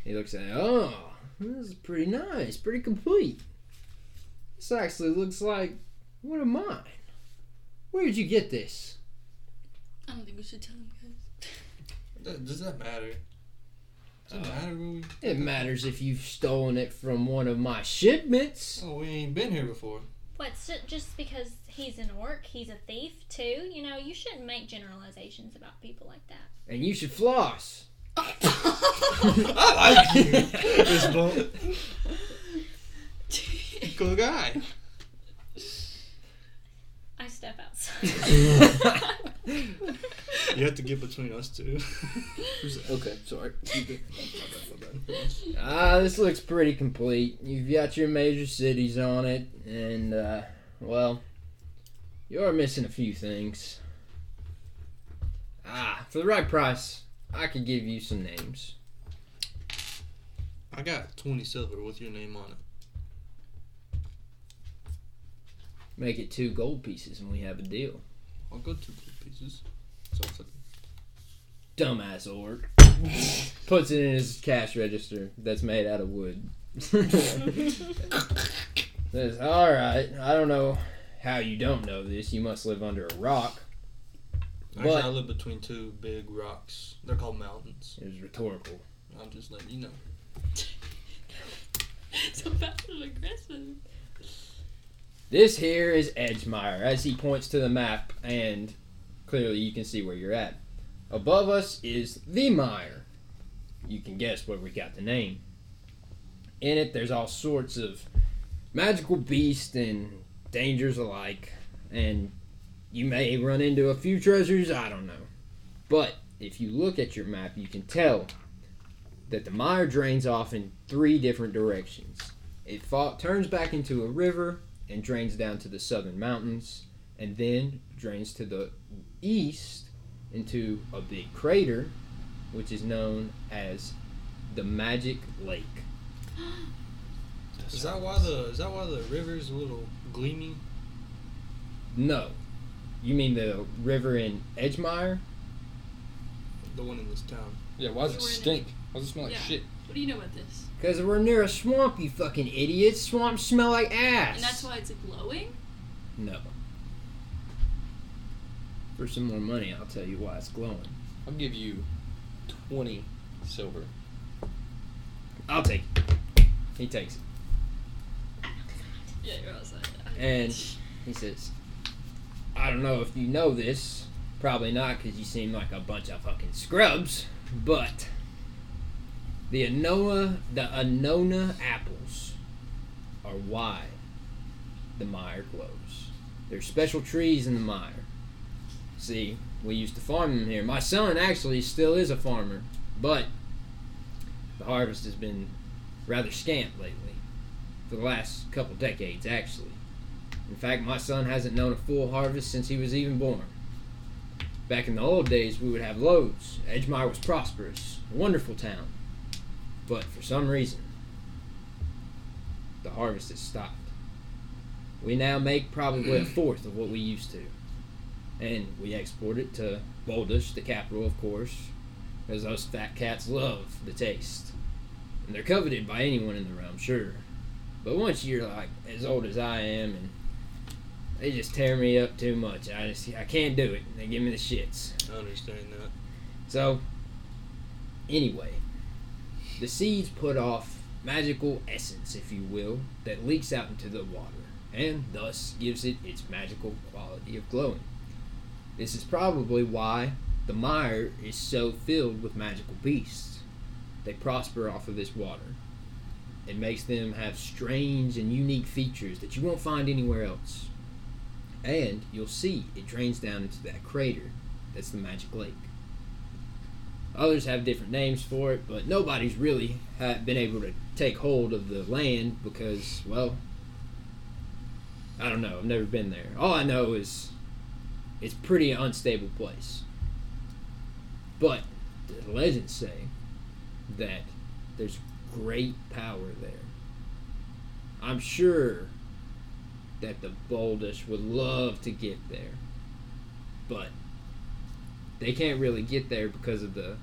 A: He looks at it. Oh, this is pretty nice. Pretty complete. This actually looks like one of mine. Where did you get this?
C: I don't think we should tell him guys.
E: Does that matter? Does it
A: Uh,
E: matter where we?
A: It matters if you've stolen it from one of my shipments.
E: Oh, we ain't been here before.
B: What? So just because he's an orc, he's a thief too? You know, you shouldn't make generalizations about people like that.
A: And you should floss.
E: I like you, Miss Bump. Cool guy.
B: I step outside.
E: You have to get between us two.
D: Okay, sorry.
A: Ah, this looks pretty complete. You've got your major cities on it, and, uh, well, you are missing a few things. Ah, for the right price, I could give you some names.
E: I got 20 silver with your name on it.
A: Make it two gold pieces, and we have a deal.
E: I'll go two gold pieces. Sounds like
A: Dumbass orc. Puts it in his cash register that's made out of wood. Says, alright, I don't know how you don't know this. You must live under a rock.
E: Actually,
A: But-
E: I live between two big rocks. They're called mountains.
A: It was rhetorical.
E: I'm just letting you know.
C: so passive aggressive.
A: This here is Edgemire, as he points to the map, and clearly you can see where you're at. Above us is the Mire. You can guess where we got the name. In it, there's all sorts of magical beasts and dangers alike, and you may run into a few treasures, I don't know. But if you look at your map, you can tell that the mire drains off in three different directions. It turns back into a river and drains down to the southern mountains, and then drains to the east into a big crater, which is known as the Magic Lake.
E: Is that why the is that why the river's a little gleamy?
A: No, you mean the river in Edgemire?
E: The one in this town.
D: Yeah, why does
C: You
D: it stink? Why does it smell like
C: Yeah.
D: shit?
C: What do you know about this?
A: Because we're near a swamp, you fucking idiots. Swamps smell like ass.
C: And that's why it's glowing?
A: No. For some more money, I'll tell you why it's glowing.
D: I'll give you 20 silver.
A: I'll take it. He takes it.
C: Oh, yeah, you're outside.
A: And he says, I don't know if you know this. Probably not because you seem like a bunch of fucking scrubs. But the Anoa, the Anona apples are why the mire glows. There's special trees in the mire. See, we used to farm them here. My son actually still is a farmer, but the harvest has been rather scant lately. For the last couple decades, actually. In fact, my son hasn't known a full harvest since he was even born. Back in the old days, we would have loads. Edgemire was prosperous, a wonderful town. But for some reason, the harvest has stopped. We now make probably a fourth of what we used to. And we export it to Boldish, the capital, of course, because those fat cats love the taste. And they're coveted by anyone in the realm, sure. But once you're like as old as I am, and they just tear me up too much, I just I can't do it. They give me the shits.
E: I understand that.
A: So, anyway, the seeds put off magical essence, if you will, that leaks out into the water, and thus gives it its magical quality of glowing. This is probably why the mire is so filled with magical beasts. They prosper off of this water. It makes them have strange and unique features that you won't find anywhere else. And you'll see it drains down into that crater that's the magic lake. Others have different names for it, but nobody's really been able to take hold of the land because, well, I don't know. I've never been there. All I know is it's pretty unstable place. But the legends say that there's great power there. I'm sure that the boldest would love to get there, but they can't really get there because of the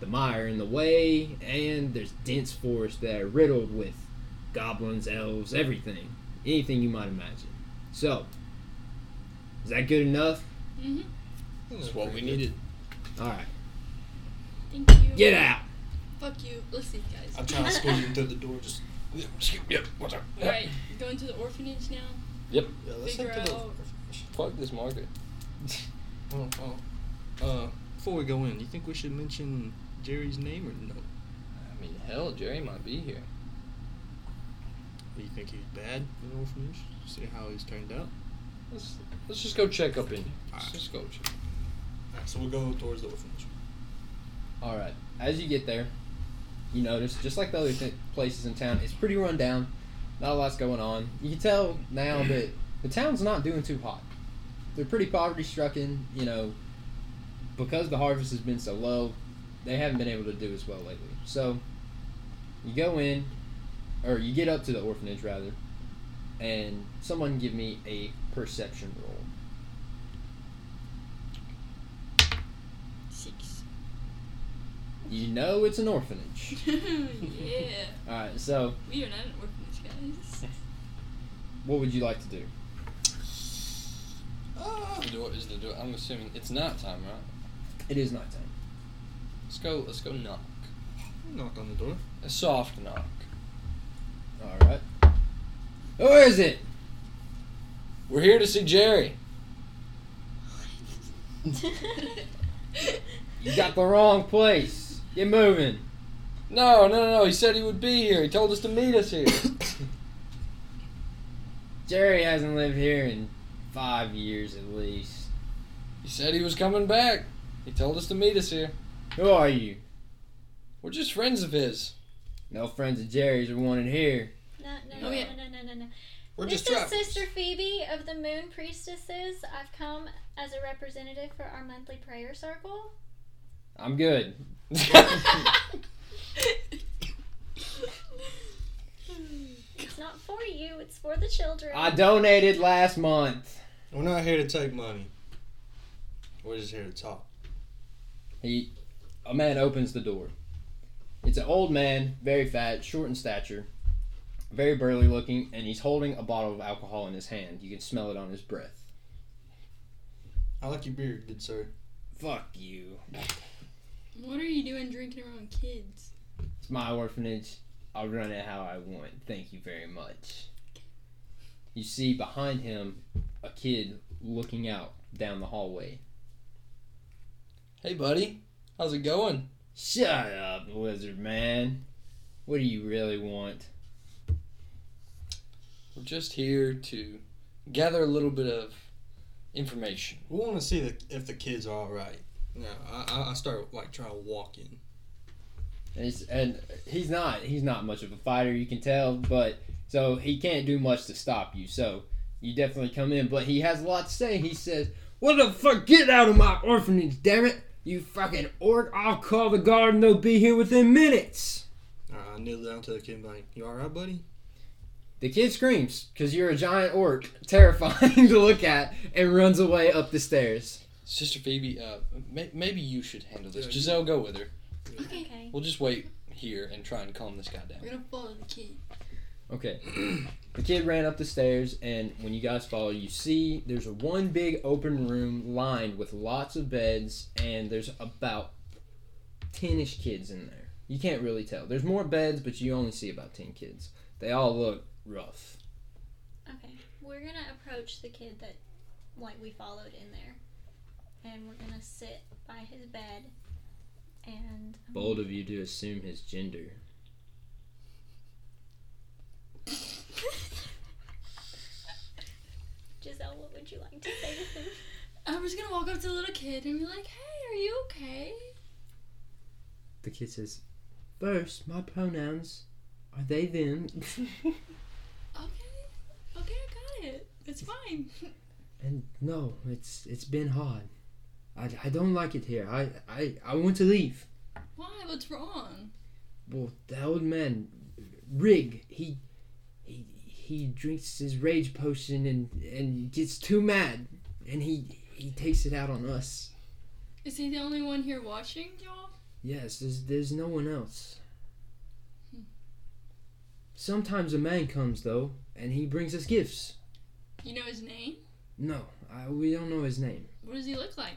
A: the mire in the way, and there's dense forests that are riddled with goblins, elves, everything, anything you might imagine. So, is that good enough?
C: Mm-hmm.
D: That's what we needed.
A: All right,
C: Thank you.
A: get out.
C: Fuck you. Let's see, guys.
E: I'm trying to squeeze him through the door. Just
D: Yep, what's up?
C: Alright, going to the orphanage now.
D: Yep.
E: Yeah, let's
C: Figure
E: head to the
C: out-
D: Fuck this market.
E: Oh, oh. Uh, before we go in, you think we should mention Jerry's name or no?
D: I mean, hell, Jerry might be here.
E: Do you think he's bad in the orphanage? See how he's turned out?
D: Let's let's just go check up in here. Let's
E: Alright.
D: just go check.
E: Alright, so we'll go towards the orphanage.
A: All right. As you get there, you notice, just like the other th- places in town, it's pretty run down. Not a lot's going on. You can tell now mm. that the town's not doing too hot. They're pretty poverty stricken. You know, because the harvest has been so low, they haven't been able to do as well lately. So, you go in, or you get up to the orphanage rather, and someone give me a perception roll.
C: Six.
A: You know it's an orphanage.
C: yeah.
A: All right. So,
C: We are not an orphanage, guys.
A: What would you like to do?
D: Uh, the door is the door. I'm assuming it's night time, right?
A: It is night time.
D: Let's go. Let's go knock.
E: Knock on the door.
D: A soft knock.
A: All right. Who is it?
D: We're here to see Jerry.
A: You got the wrong place. Get moving.
D: No, no, no, no. He said he would be here. He told us to meet us here.
A: Jerry hasn't lived here in five years at least.
D: he said he was coming back. He told us to meet us here.
A: Who are you?
D: We're just friends of his.
A: No friends of Jerry's are wanted here.
B: No, no,
C: Oh,
B: no,
C: yeah.
B: no, no, no, no.
D: We're
B: this
D: just
B: is
D: travelers.
B: Sister Phoebe of the Moon Priestesses. I've come as a representative for our monthly prayer circle.
A: I'm good. Hmm.
B: It's not for you, it's for the children.
A: I donated last month.
E: We're not here to take money. We're just here to talk.
A: He, a man opens the door. It's an old man, very fat, short in stature, very burly looking, and he's holding a bottle of alcohol in his hand. You can smell it on his breath.
E: I like your beard, good sir.
A: Fuck you.
C: what are you doing drinking around kids?
A: It's my orphanage. I'll run it how I want. Thank you very much. You see behind him a kid looking out down the hallway.
D: Hey, buddy. How's it going?
A: Shut up, lizard man. What do you really want?
D: We're just here to gather a little bit of information.
E: We want to see the, if the kids are all right. Yeah, I, I- I start like trying to walk in.
A: And he's, and he's not he's not much of a fighter, you can tell, but so he can't do much to stop you. So you definitely come in, but he has a lot to say. He says, "What the fuck? Get out of my orphanage, damn it! You fucking orc! I'll call the guard, and they'll be here within minutes."
E: All right, I kneel down to the kid like, "You all right, buddy?"
A: The kid screams because you're a giant orc, terrifying to look at, and runs away up the stairs.
D: Sister Phoebe, uh, may- maybe you should handle this. Giselle, go with her.
C: Okay.
B: Okay.
D: We'll just wait here and try and calm this guy down.
C: We're gonna follow the kid.
A: Okay. the kid ran up the stairs, and when you guys follow, you see there's a one big open room lined with lots of beds, and there's about 10 ish kids in there. You can't really tell. There's more beds, but you only see about 10 kids. They all look rough.
B: Okay. We're gonna approach the kid that like we followed in there. And we're gonna sit by his bed and um,
A: Bold of you to assume his gender.
B: Giselle, what would you like to say to him?
C: I was gonna walk up to the little kid and be like, "Hey, are you okay?"
A: The kid says, First, my pronouns are they, them.
C: Okay, okay, I got it. It's fine.
A: and no, it's it's been hard. I, I don't like it here. I, I, I want to leave.
C: Why? What's wrong?
A: Well, the old man, Rig, he, he, he drinks his rage potion and and gets too mad, and he he takes it out on us.
C: Is he the only one here watching y'all?
A: Yes, there's there's no one else.
C: Hmm.
A: Sometimes a man comes though, and he brings us gifts.
C: You know his name?
A: No, I, we don't know his name.
C: What does he look like?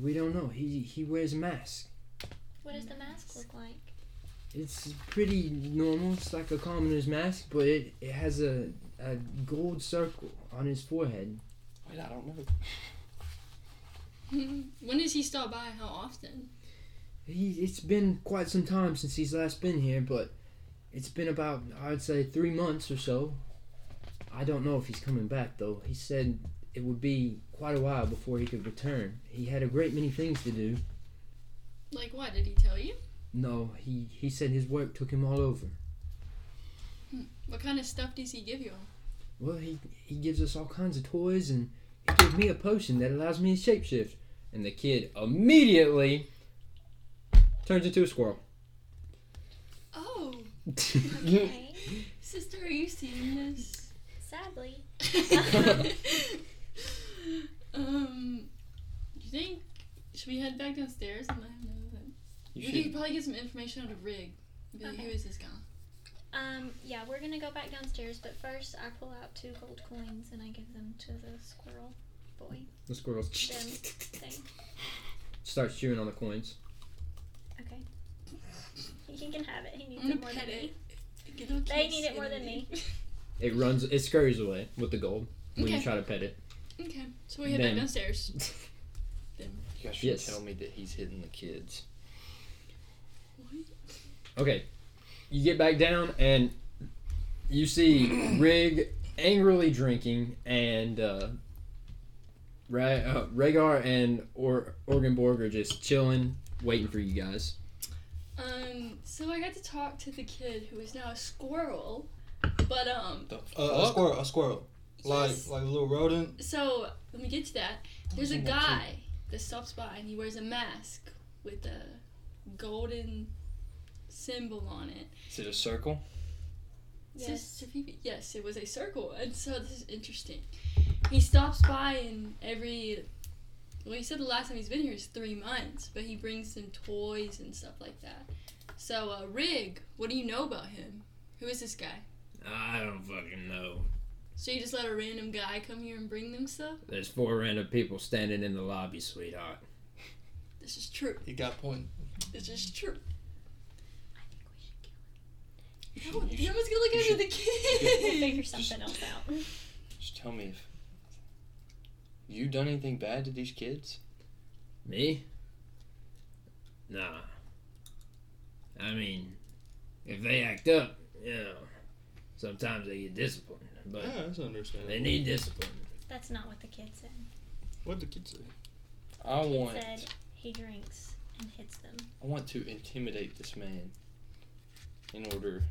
A: We don't know. He he wears a mask.
B: What does the mask look like?
A: It's pretty normal. It's like a commoner's mask, but it, it has a a gold circle on his forehead.
D: Wait, I don't know.
C: when does he stop by? How often?
A: He, it's been quite some time since he's last been here, but it's been about, I'd say, three months or so. I don't know if he's coming back, though. He said it would be quite a while before he could return. He had a great many things to do.
C: Like what? Did he tell you?
A: No, he, he said his work took him all over.
C: Hmm, what kind of stuff does he give you?
A: Well, he, he gives us all kinds of toys, and he gave me a potion that allows me to shapeshift. And the kid immediately turns into a squirrel.
C: Oh,
B: Okay.
C: sister, are you seeing this?
B: Sadly.
C: um, do you think should we head back downstairs and let him know that
D: You
C: we could probably get some information out of Rig. Be like,
B: Okay.
C: who is this guy?
B: Um, yeah, we're gonna go back downstairs, but first I pull out two gold coins and I give them to the squirrel boy.
A: The squirrel
B: Them thing.
A: starts chewing on the coins.
B: Okay. He can have it. He needs
C: I'm
B: it more
C: pet
B: than
C: it.
B: me.
C: Get
B: They need it more than me.
A: It runs, it scurries away with the gold when you try to pet it.
C: Okay, so we head
A: Then-
C: back downstairs. then
D: You guys should
A: Yes.
D: tell me that he's hitting the kids.
C: what?
A: Okay, you get back down and you see Rig angrily drinking, and uh, Ra- uh, Rhaegar and or- Orgenborg are just chilling, waiting for you guys.
C: Um, so I got to talk to the kid who is now a squirrel, but um,
D: The
E: Uh, a
D: fuck?
E: squirrel. A squirrel. Like
C: yes.
E: like a little rodent.
C: So let me get to that. There's a
D: What's in that
C: guy that stops by and he wears a mask with a golden symbol on it.
D: Is it a circle?
C: Yes. Yes, it was a circle, and so this is interesting. He stops by and every. Well, he said the last time he's been here is three months, but he brings some toys and stuff like that. So, uh, Rig, what do you know about him? Who is this guy?
A: I don't fucking know.
C: So you just let a random guy come here and bring them stuff?
A: There's four random people standing in the lobby, sweetheart.
C: This is true.
E: You got point.
C: This is true.
D: You should,
C: No,
D: you
C: you
D: should
C: almost gonna look
D: you
C: after the kid.
B: We'll figure something else out.
D: just tell me if you done anything bad to these kids.
A: Me? Nah. I mean, if they act up, you know, sometimes they get disciplined, but
E: Yeah, that's understandable.
A: they need discipline.
B: That's not what the kid said.
E: What the kid say?
D: I
B: He
D: want
B: said he drinks and hits them.
D: I want to intimidate this man in order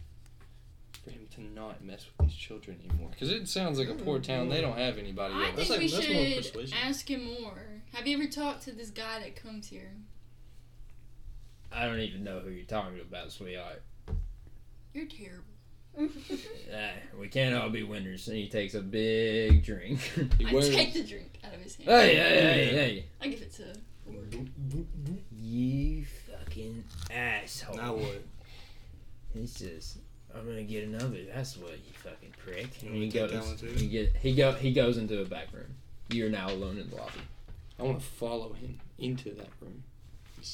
D: for him to not mess with these children anymore. Because it sounds like a poor mm-hmm. town. They don't have anybody
C: I
D: else.
C: think
E: like-
C: we
E: that's
C: should ask him more. Have you ever talked to this guy that comes here?
A: I don't even know who you're talking about, sweetheart.
C: You're terrible.
A: We can't all be winners. And he takes a big drink.
D: He
C: I
D: wears-
C: take the drink out of his hand.
A: hey, hey, hey, hey.
C: I give it to.
A: You fucking asshole.
E: Now what?
A: He says, "I'm gonna get another." That's what you fucking prick. And he goes.
E: that one too?
A: He get. He go. He goes into a back room. You're now alone in the lobby.
D: I want to follow him into that room.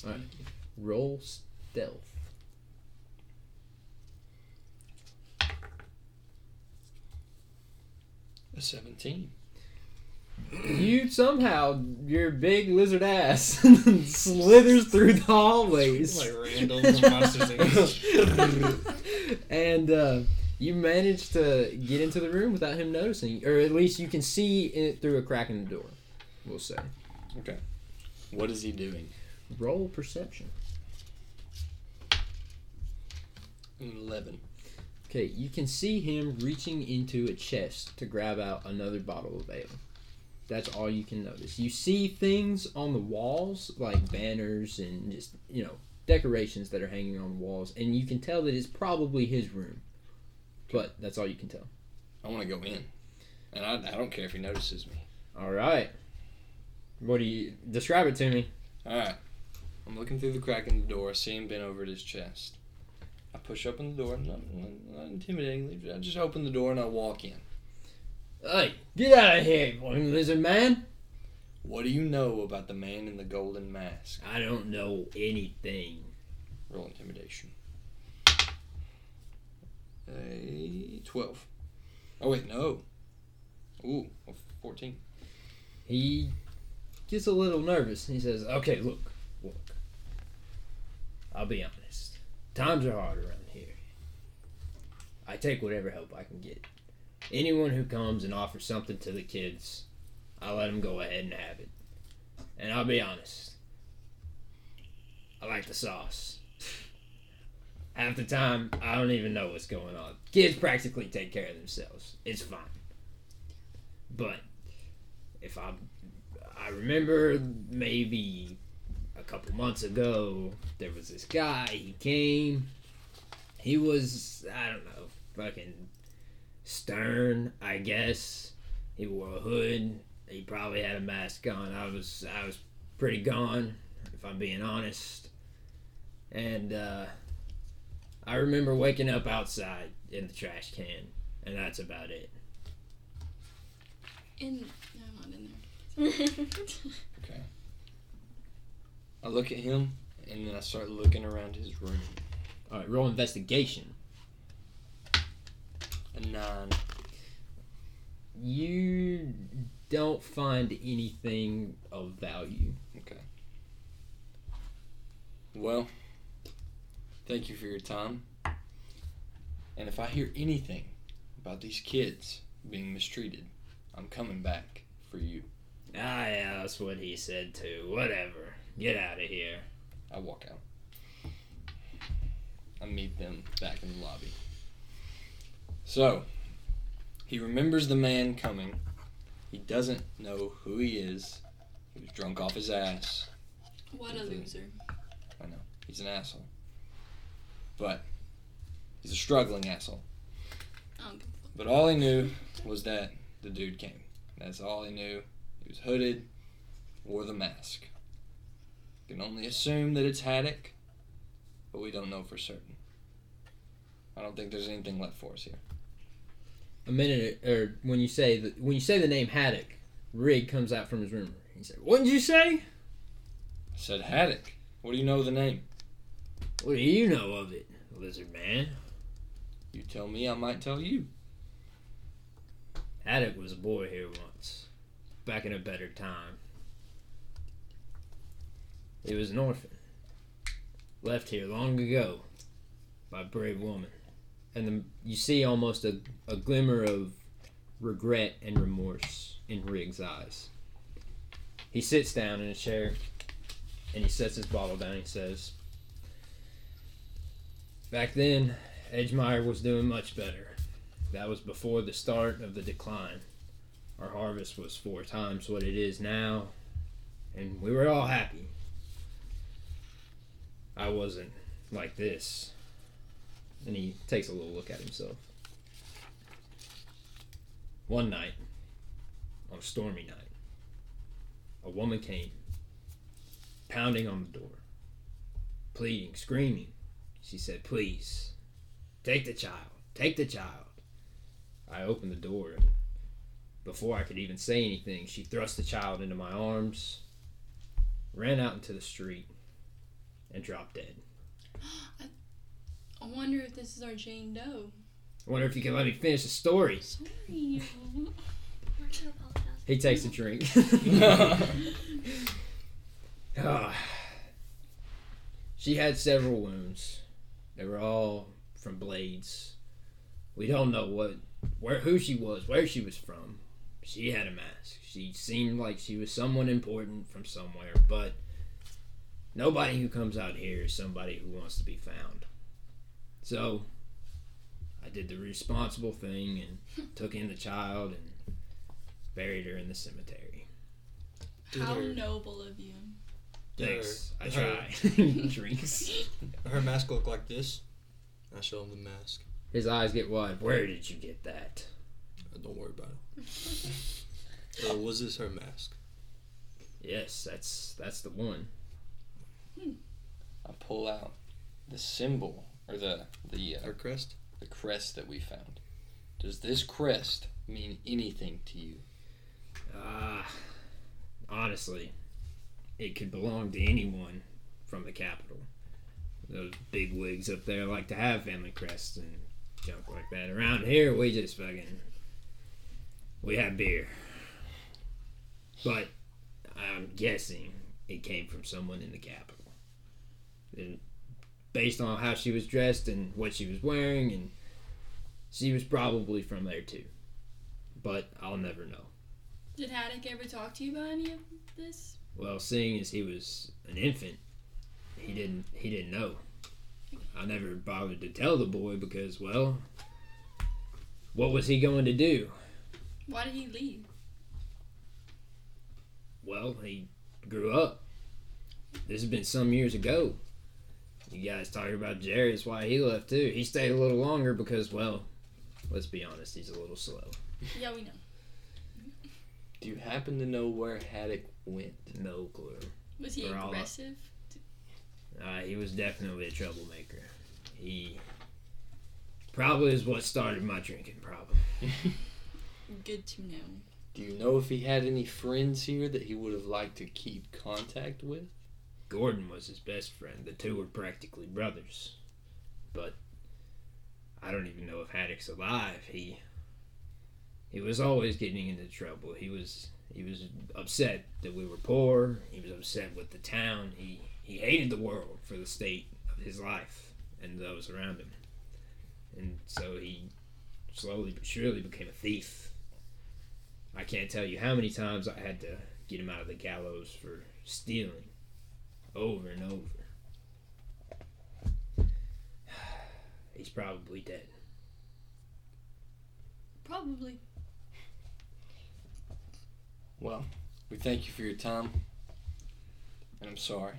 A: Alright. Roll stealth.
D: A seventeen.
A: You somehow your big lizard ass slithers through the hallways.
E: Like Randall Monsters
A: and uh, you manage to get into the room without him noticing, or at least you can see it through a crack in the door. We'll say. Okay.
D: What is he doing?
A: Roll perception.
D: An eleven.
A: Okay, you can see him reaching into a chest to grab out another bottle of ale. That's all you can notice. You see things on the walls, like banners and just, you know, decorations that are hanging on the walls, and you can tell that it's probably his room. But that's all you can tell.
D: I want to go in, and I, I don't care if he notices me.
A: All right. What do you describe it to me?
D: All right. I'm looking through the crack in the door. I see him bent over at his chest. I push open the door, not, not, not intimidatingly. I just open the door and I walk in.
A: Hey, get out of here, you lizard man!
D: What do you know about the man in the golden mask?
A: I don't know anything.
D: Roll intimidation. A twelve. Oh wait, no. Ooh, 14.
A: He gets a little nervous. He says, "Okay, look, look. I'll be honest. Times are hard around here. I take whatever help I can get. Anyone who comes and offers something to the kids, I let them go ahead and have it. And I'll be honest. I like the sauce. Half the time, I don't even know what's going on. Kids practically take care of themselves. It's fine. But if I I remember maybe couple months ago there was this guy he came. He was I don't know fucking stern I guess. He wore a hood. He probably had a mask on. I was I was pretty gone if I'm being honest. And uh I remember waking up outside in the trash can and that's about it.
C: In no, I'm not in there.
D: I look at him and then I start looking around his room.
A: all right roll investigation
D: A nine.
A: you don't find anything of value.
D: Okay. Well, thank you for your time. And if I hear anything about these kids being mistreated, I'm coming back for you.
A: Ah, yeah, that's what he said too. Whatever. Get out of here.
D: I walk out. I meet them back in the lobby. So, he remembers the man coming. He doesn't know who he is. He was drunk off his ass.
C: What a loser. I know.
D: He's an asshole. But he's a struggling asshole.
C: I don't give a fuck.
D: But all he knew was that the dude came. That's all he knew. He was hooded, wore the mask. Can only assume that it's Haddock, but we don't know for certain. I don't think there's anything left for us here.
A: A minute, or when you say the, when you say the name Haddock, Rig comes out from his room. He said, "What did you say?
D: I said Haddock. What do you know of the name?
A: What do you know of it, Lizard Man?"
D: You tell me, I might tell you.
A: Haddock was a boy here once, back in a better time. He was an orphan, left here long ago by a brave woman. And the, you see almost a, a glimmer of regret and remorse in Rig's eyes. He sits down in a chair and he sets his bottle down. He says, Back then, Edgemire was doing much better. That was before the start of the decline. Our harvest was four times what it is now, and we were all happy. I wasn't like this. And he takes a little look at himself. One night, on a stormy night, a woman came, pounding on the door, pleading, screaming. She said, Please, take the child, take the child. I opened the door, and before I could even say anything, she thrust the child into my arms, ran out into the street, and dropped dead.
C: I wonder if this is our Jane Doe.
A: I wonder if you can let me finish the story.
C: Sorry.
B: We're to apologize.
A: He takes a drink. Ah. she had several wounds. They were all from blades. We don't know what, where, who she was, where she was from. She had a mask. She seemed like she was someone important from somewhere, but nobody who comes out here is somebody who wants to be found. So, I did the responsible thing and took in the child and buried her in the cemetery.
E: Did
C: How
E: her,
C: noble of you.
A: Thanks. I
E: Her-
A: try. Drinks.
E: her mask look like this? I show him the mask.
A: His eyes get wide. Where did you get that?
E: Uh, Don't worry about it. So was this her mask?
A: Yes, that's that's the one.
D: I pull out the symbol or the the uh,
E: Her crest?
D: the crest that we found. Does this crest mean anything to you?
A: Ah, honestly, it could belong to anyone from the capital. Those big wigs up there like to have family crests and junk like that. Around here, we just fucking We have beer. But I'm guessing it came from someone in the capital. And based on how she was dressed and what she was wearing, and she was probably from there too. But I'll never know.
C: Did Haddock ever talk to you about any of this?
A: Well, seeing as he was an infant, he didn't he didn't know. I never bothered to tell the boy because, well, what was he going to do?
C: Why did he leave?
A: Well, he grew up. This has been some years ago. You guys talking about Jerry is why he left too. He stayed a little longer because, well, let's be honest, he's a little slow.
C: Yeah, we know.
D: Do you happen to know where Haddock went?
A: No clue.
C: Was he
A: We're all
C: aggressive?
A: Uh, he was definitely a troublemaker. He probably is what started my drinking problem.
C: Good to know.
D: Do you know if he had any friends here that he would have liked to keep contact with?
A: Gordon was his best friend. The two were practically brothers. But I don't even know if Haddock's alive. He he was always getting into trouble. He was he was upset that we were poor. He was upset with the town. He he hated the world for the state of his life and those around him. And so he slowly but surely became a thief. I can't tell you how many times I had to get him out of the gallows for stealing over and over. He's probably dead.
C: Probably.
D: Well, we thank you for your time. And I'm sorry.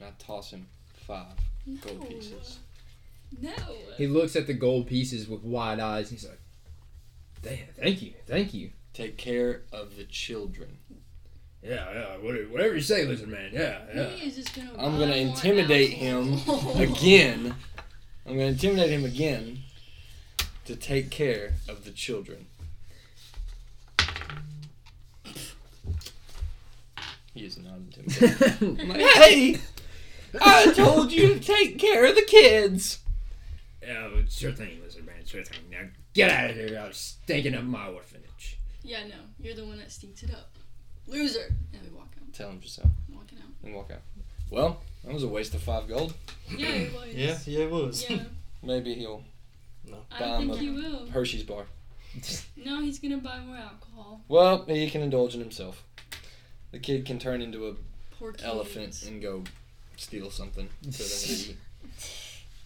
D: And I toss him five
C: No.
D: gold pieces.
C: No.
A: He looks at the gold pieces with wide eyes. He's like, "Damn, thank you, thank you."
D: Take care of the children.
A: Yeah, yeah, whatever, whatever you say, lizard man. Yeah, yeah.
C: He is just gonna.
D: I'm gonna
C: more
D: intimidate him again. I'm gonna intimidate him again to take care of the children. He is not intimidated. I'm like, hey! I told you to take care of the kids!
A: yeah, sure thing, lizard man. Sure thing. Now get out of here. I was stinking up my orphanage.
C: Yeah, no. You're the one that stinks it up. Loser. And we walk out.
D: Tell him so.
C: Walking out.
D: And walk out. Well, that was a waste of five gold.
C: Yeah, it was.
E: Yeah, yeah, it was.
C: Yeah.
D: Maybe he'll
C: I
D: Buy
C: don't
D: him
C: think
D: a-
C: he will.
D: Hershey's bar.
C: No, he's gonna buy more alcohol.
D: Well, he can indulge in himself. The kid can turn into a
C: Poor kids.
D: elephant and go steal something for them to eat.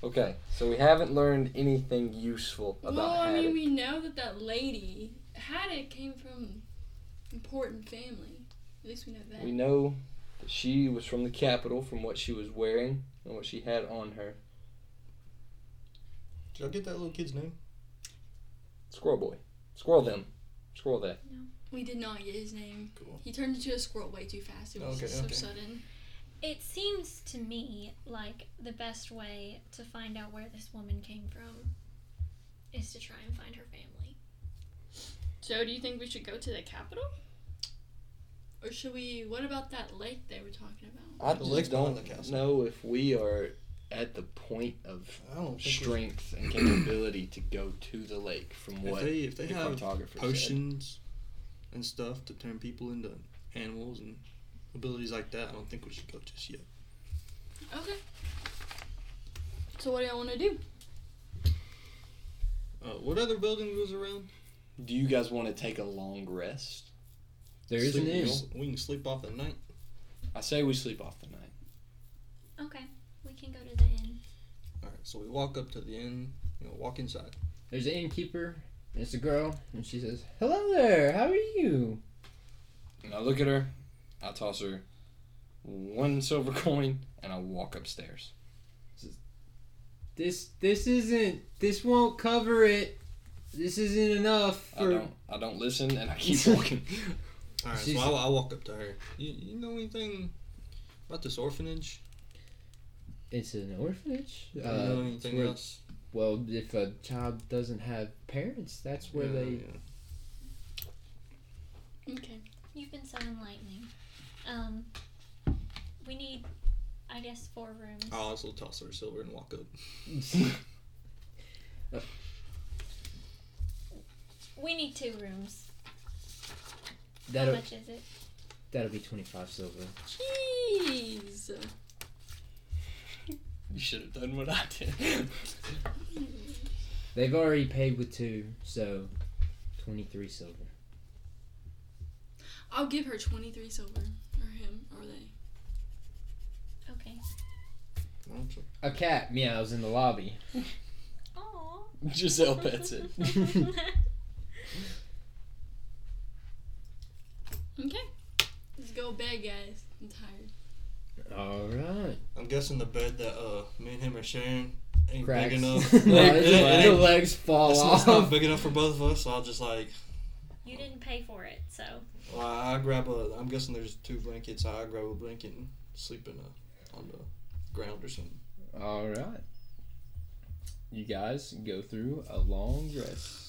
D: Okay, so we haven't learned anything useful about
C: Well, I
D: Haddock.
C: mean, we know that that lady Haddock came from important family. At least we know that.
D: We know that she was from the capital from what she was wearing and what she had on her.
E: Did I get that little kid's name?
D: Squirrel boy. Squirrel them. Squirrel that.
C: No, we did not get his name.
E: Cool.
C: He turned into a squirrel way too fast. It was
E: Okay,
C: so
E: okay.
C: sudden.
B: It seems to me like the best way to find out where this woman came from is to try and find her family.
C: Joe, do you think we should go to the capital? Or should we? What about that lake they were talking about?
D: I
E: The
D: just
E: lake's behind
D: don't
E: the castle.
D: know if we are at the point of
E: I don't think we-
D: strength and capability to go to the lake from
E: If
D: what
E: they if they
D: the
E: have
D: cartographer said.
E: potions and stuff to turn people into animals and abilities like that, I don't think we should go just yet.
C: Okay. So what do y'all want to do?
E: Uh, what other building was around?
D: Do you guys want to take a long rest?
A: There is an
E: Sleep-
A: inn.
E: We can sleep off the night.
D: I say we sleep off the night.
B: Okay, we can go to the inn.
E: All right, so we walk up to the inn. You know, walk inside.
A: There's an innkeeper. And it's a girl, and she says, "Hello there. How are you?"
D: And I look at her, I toss her one silver coin, and I walk upstairs.
A: This this isn't. This won't cover it. This isn't enough
D: I don't I don't listen, and I keep walking.
E: All right,
A: She's-
E: so I, I walk up to her. You, you know anything about this orphanage?
A: It's an orphanage.
E: Do you
A: Uh,
E: know
A: it's
E: anything
A: where-
E: else?
A: Well, if a child doesn't have parents, that's where
E: Yeah,
A: they.
E: yeah.
C: Okay.
B: You've been so enlightening. Um, we need, I guess, four rooms.
E: I'll also toss her silver and walk up.
B: We need two rooms. How
A: That'll
B: much is it?
A: that'll be twenty five silver.
C: Jeez.
D: You should have done what I did.
A: They've already paid with two, so twenty three silver.
C: I'll give her 23 silver. Or him. Or they.
B: Okay.
A: A cat meows in the lobby.
B: Aww.
D: Giselle pets it.
C: Okay. Let's go bed, guys. I'm tired.
A: All right.
E: I'm guessing the bed that uh me and him are sharing ain't
A: Cracks.
E: big enough.
A: No,
E: It-
A: the,
E: it
A: the legs fall
E: it's,
A: off.
E: it's not big enough for both of us. So I'll just like,
B: you didn't pay for it, so.
E: well, I, I grab a. I'm guessing there's two blankets. I grab a blanket and sleep in a, on the ground or something.
A: All right. You guys go through a long rest.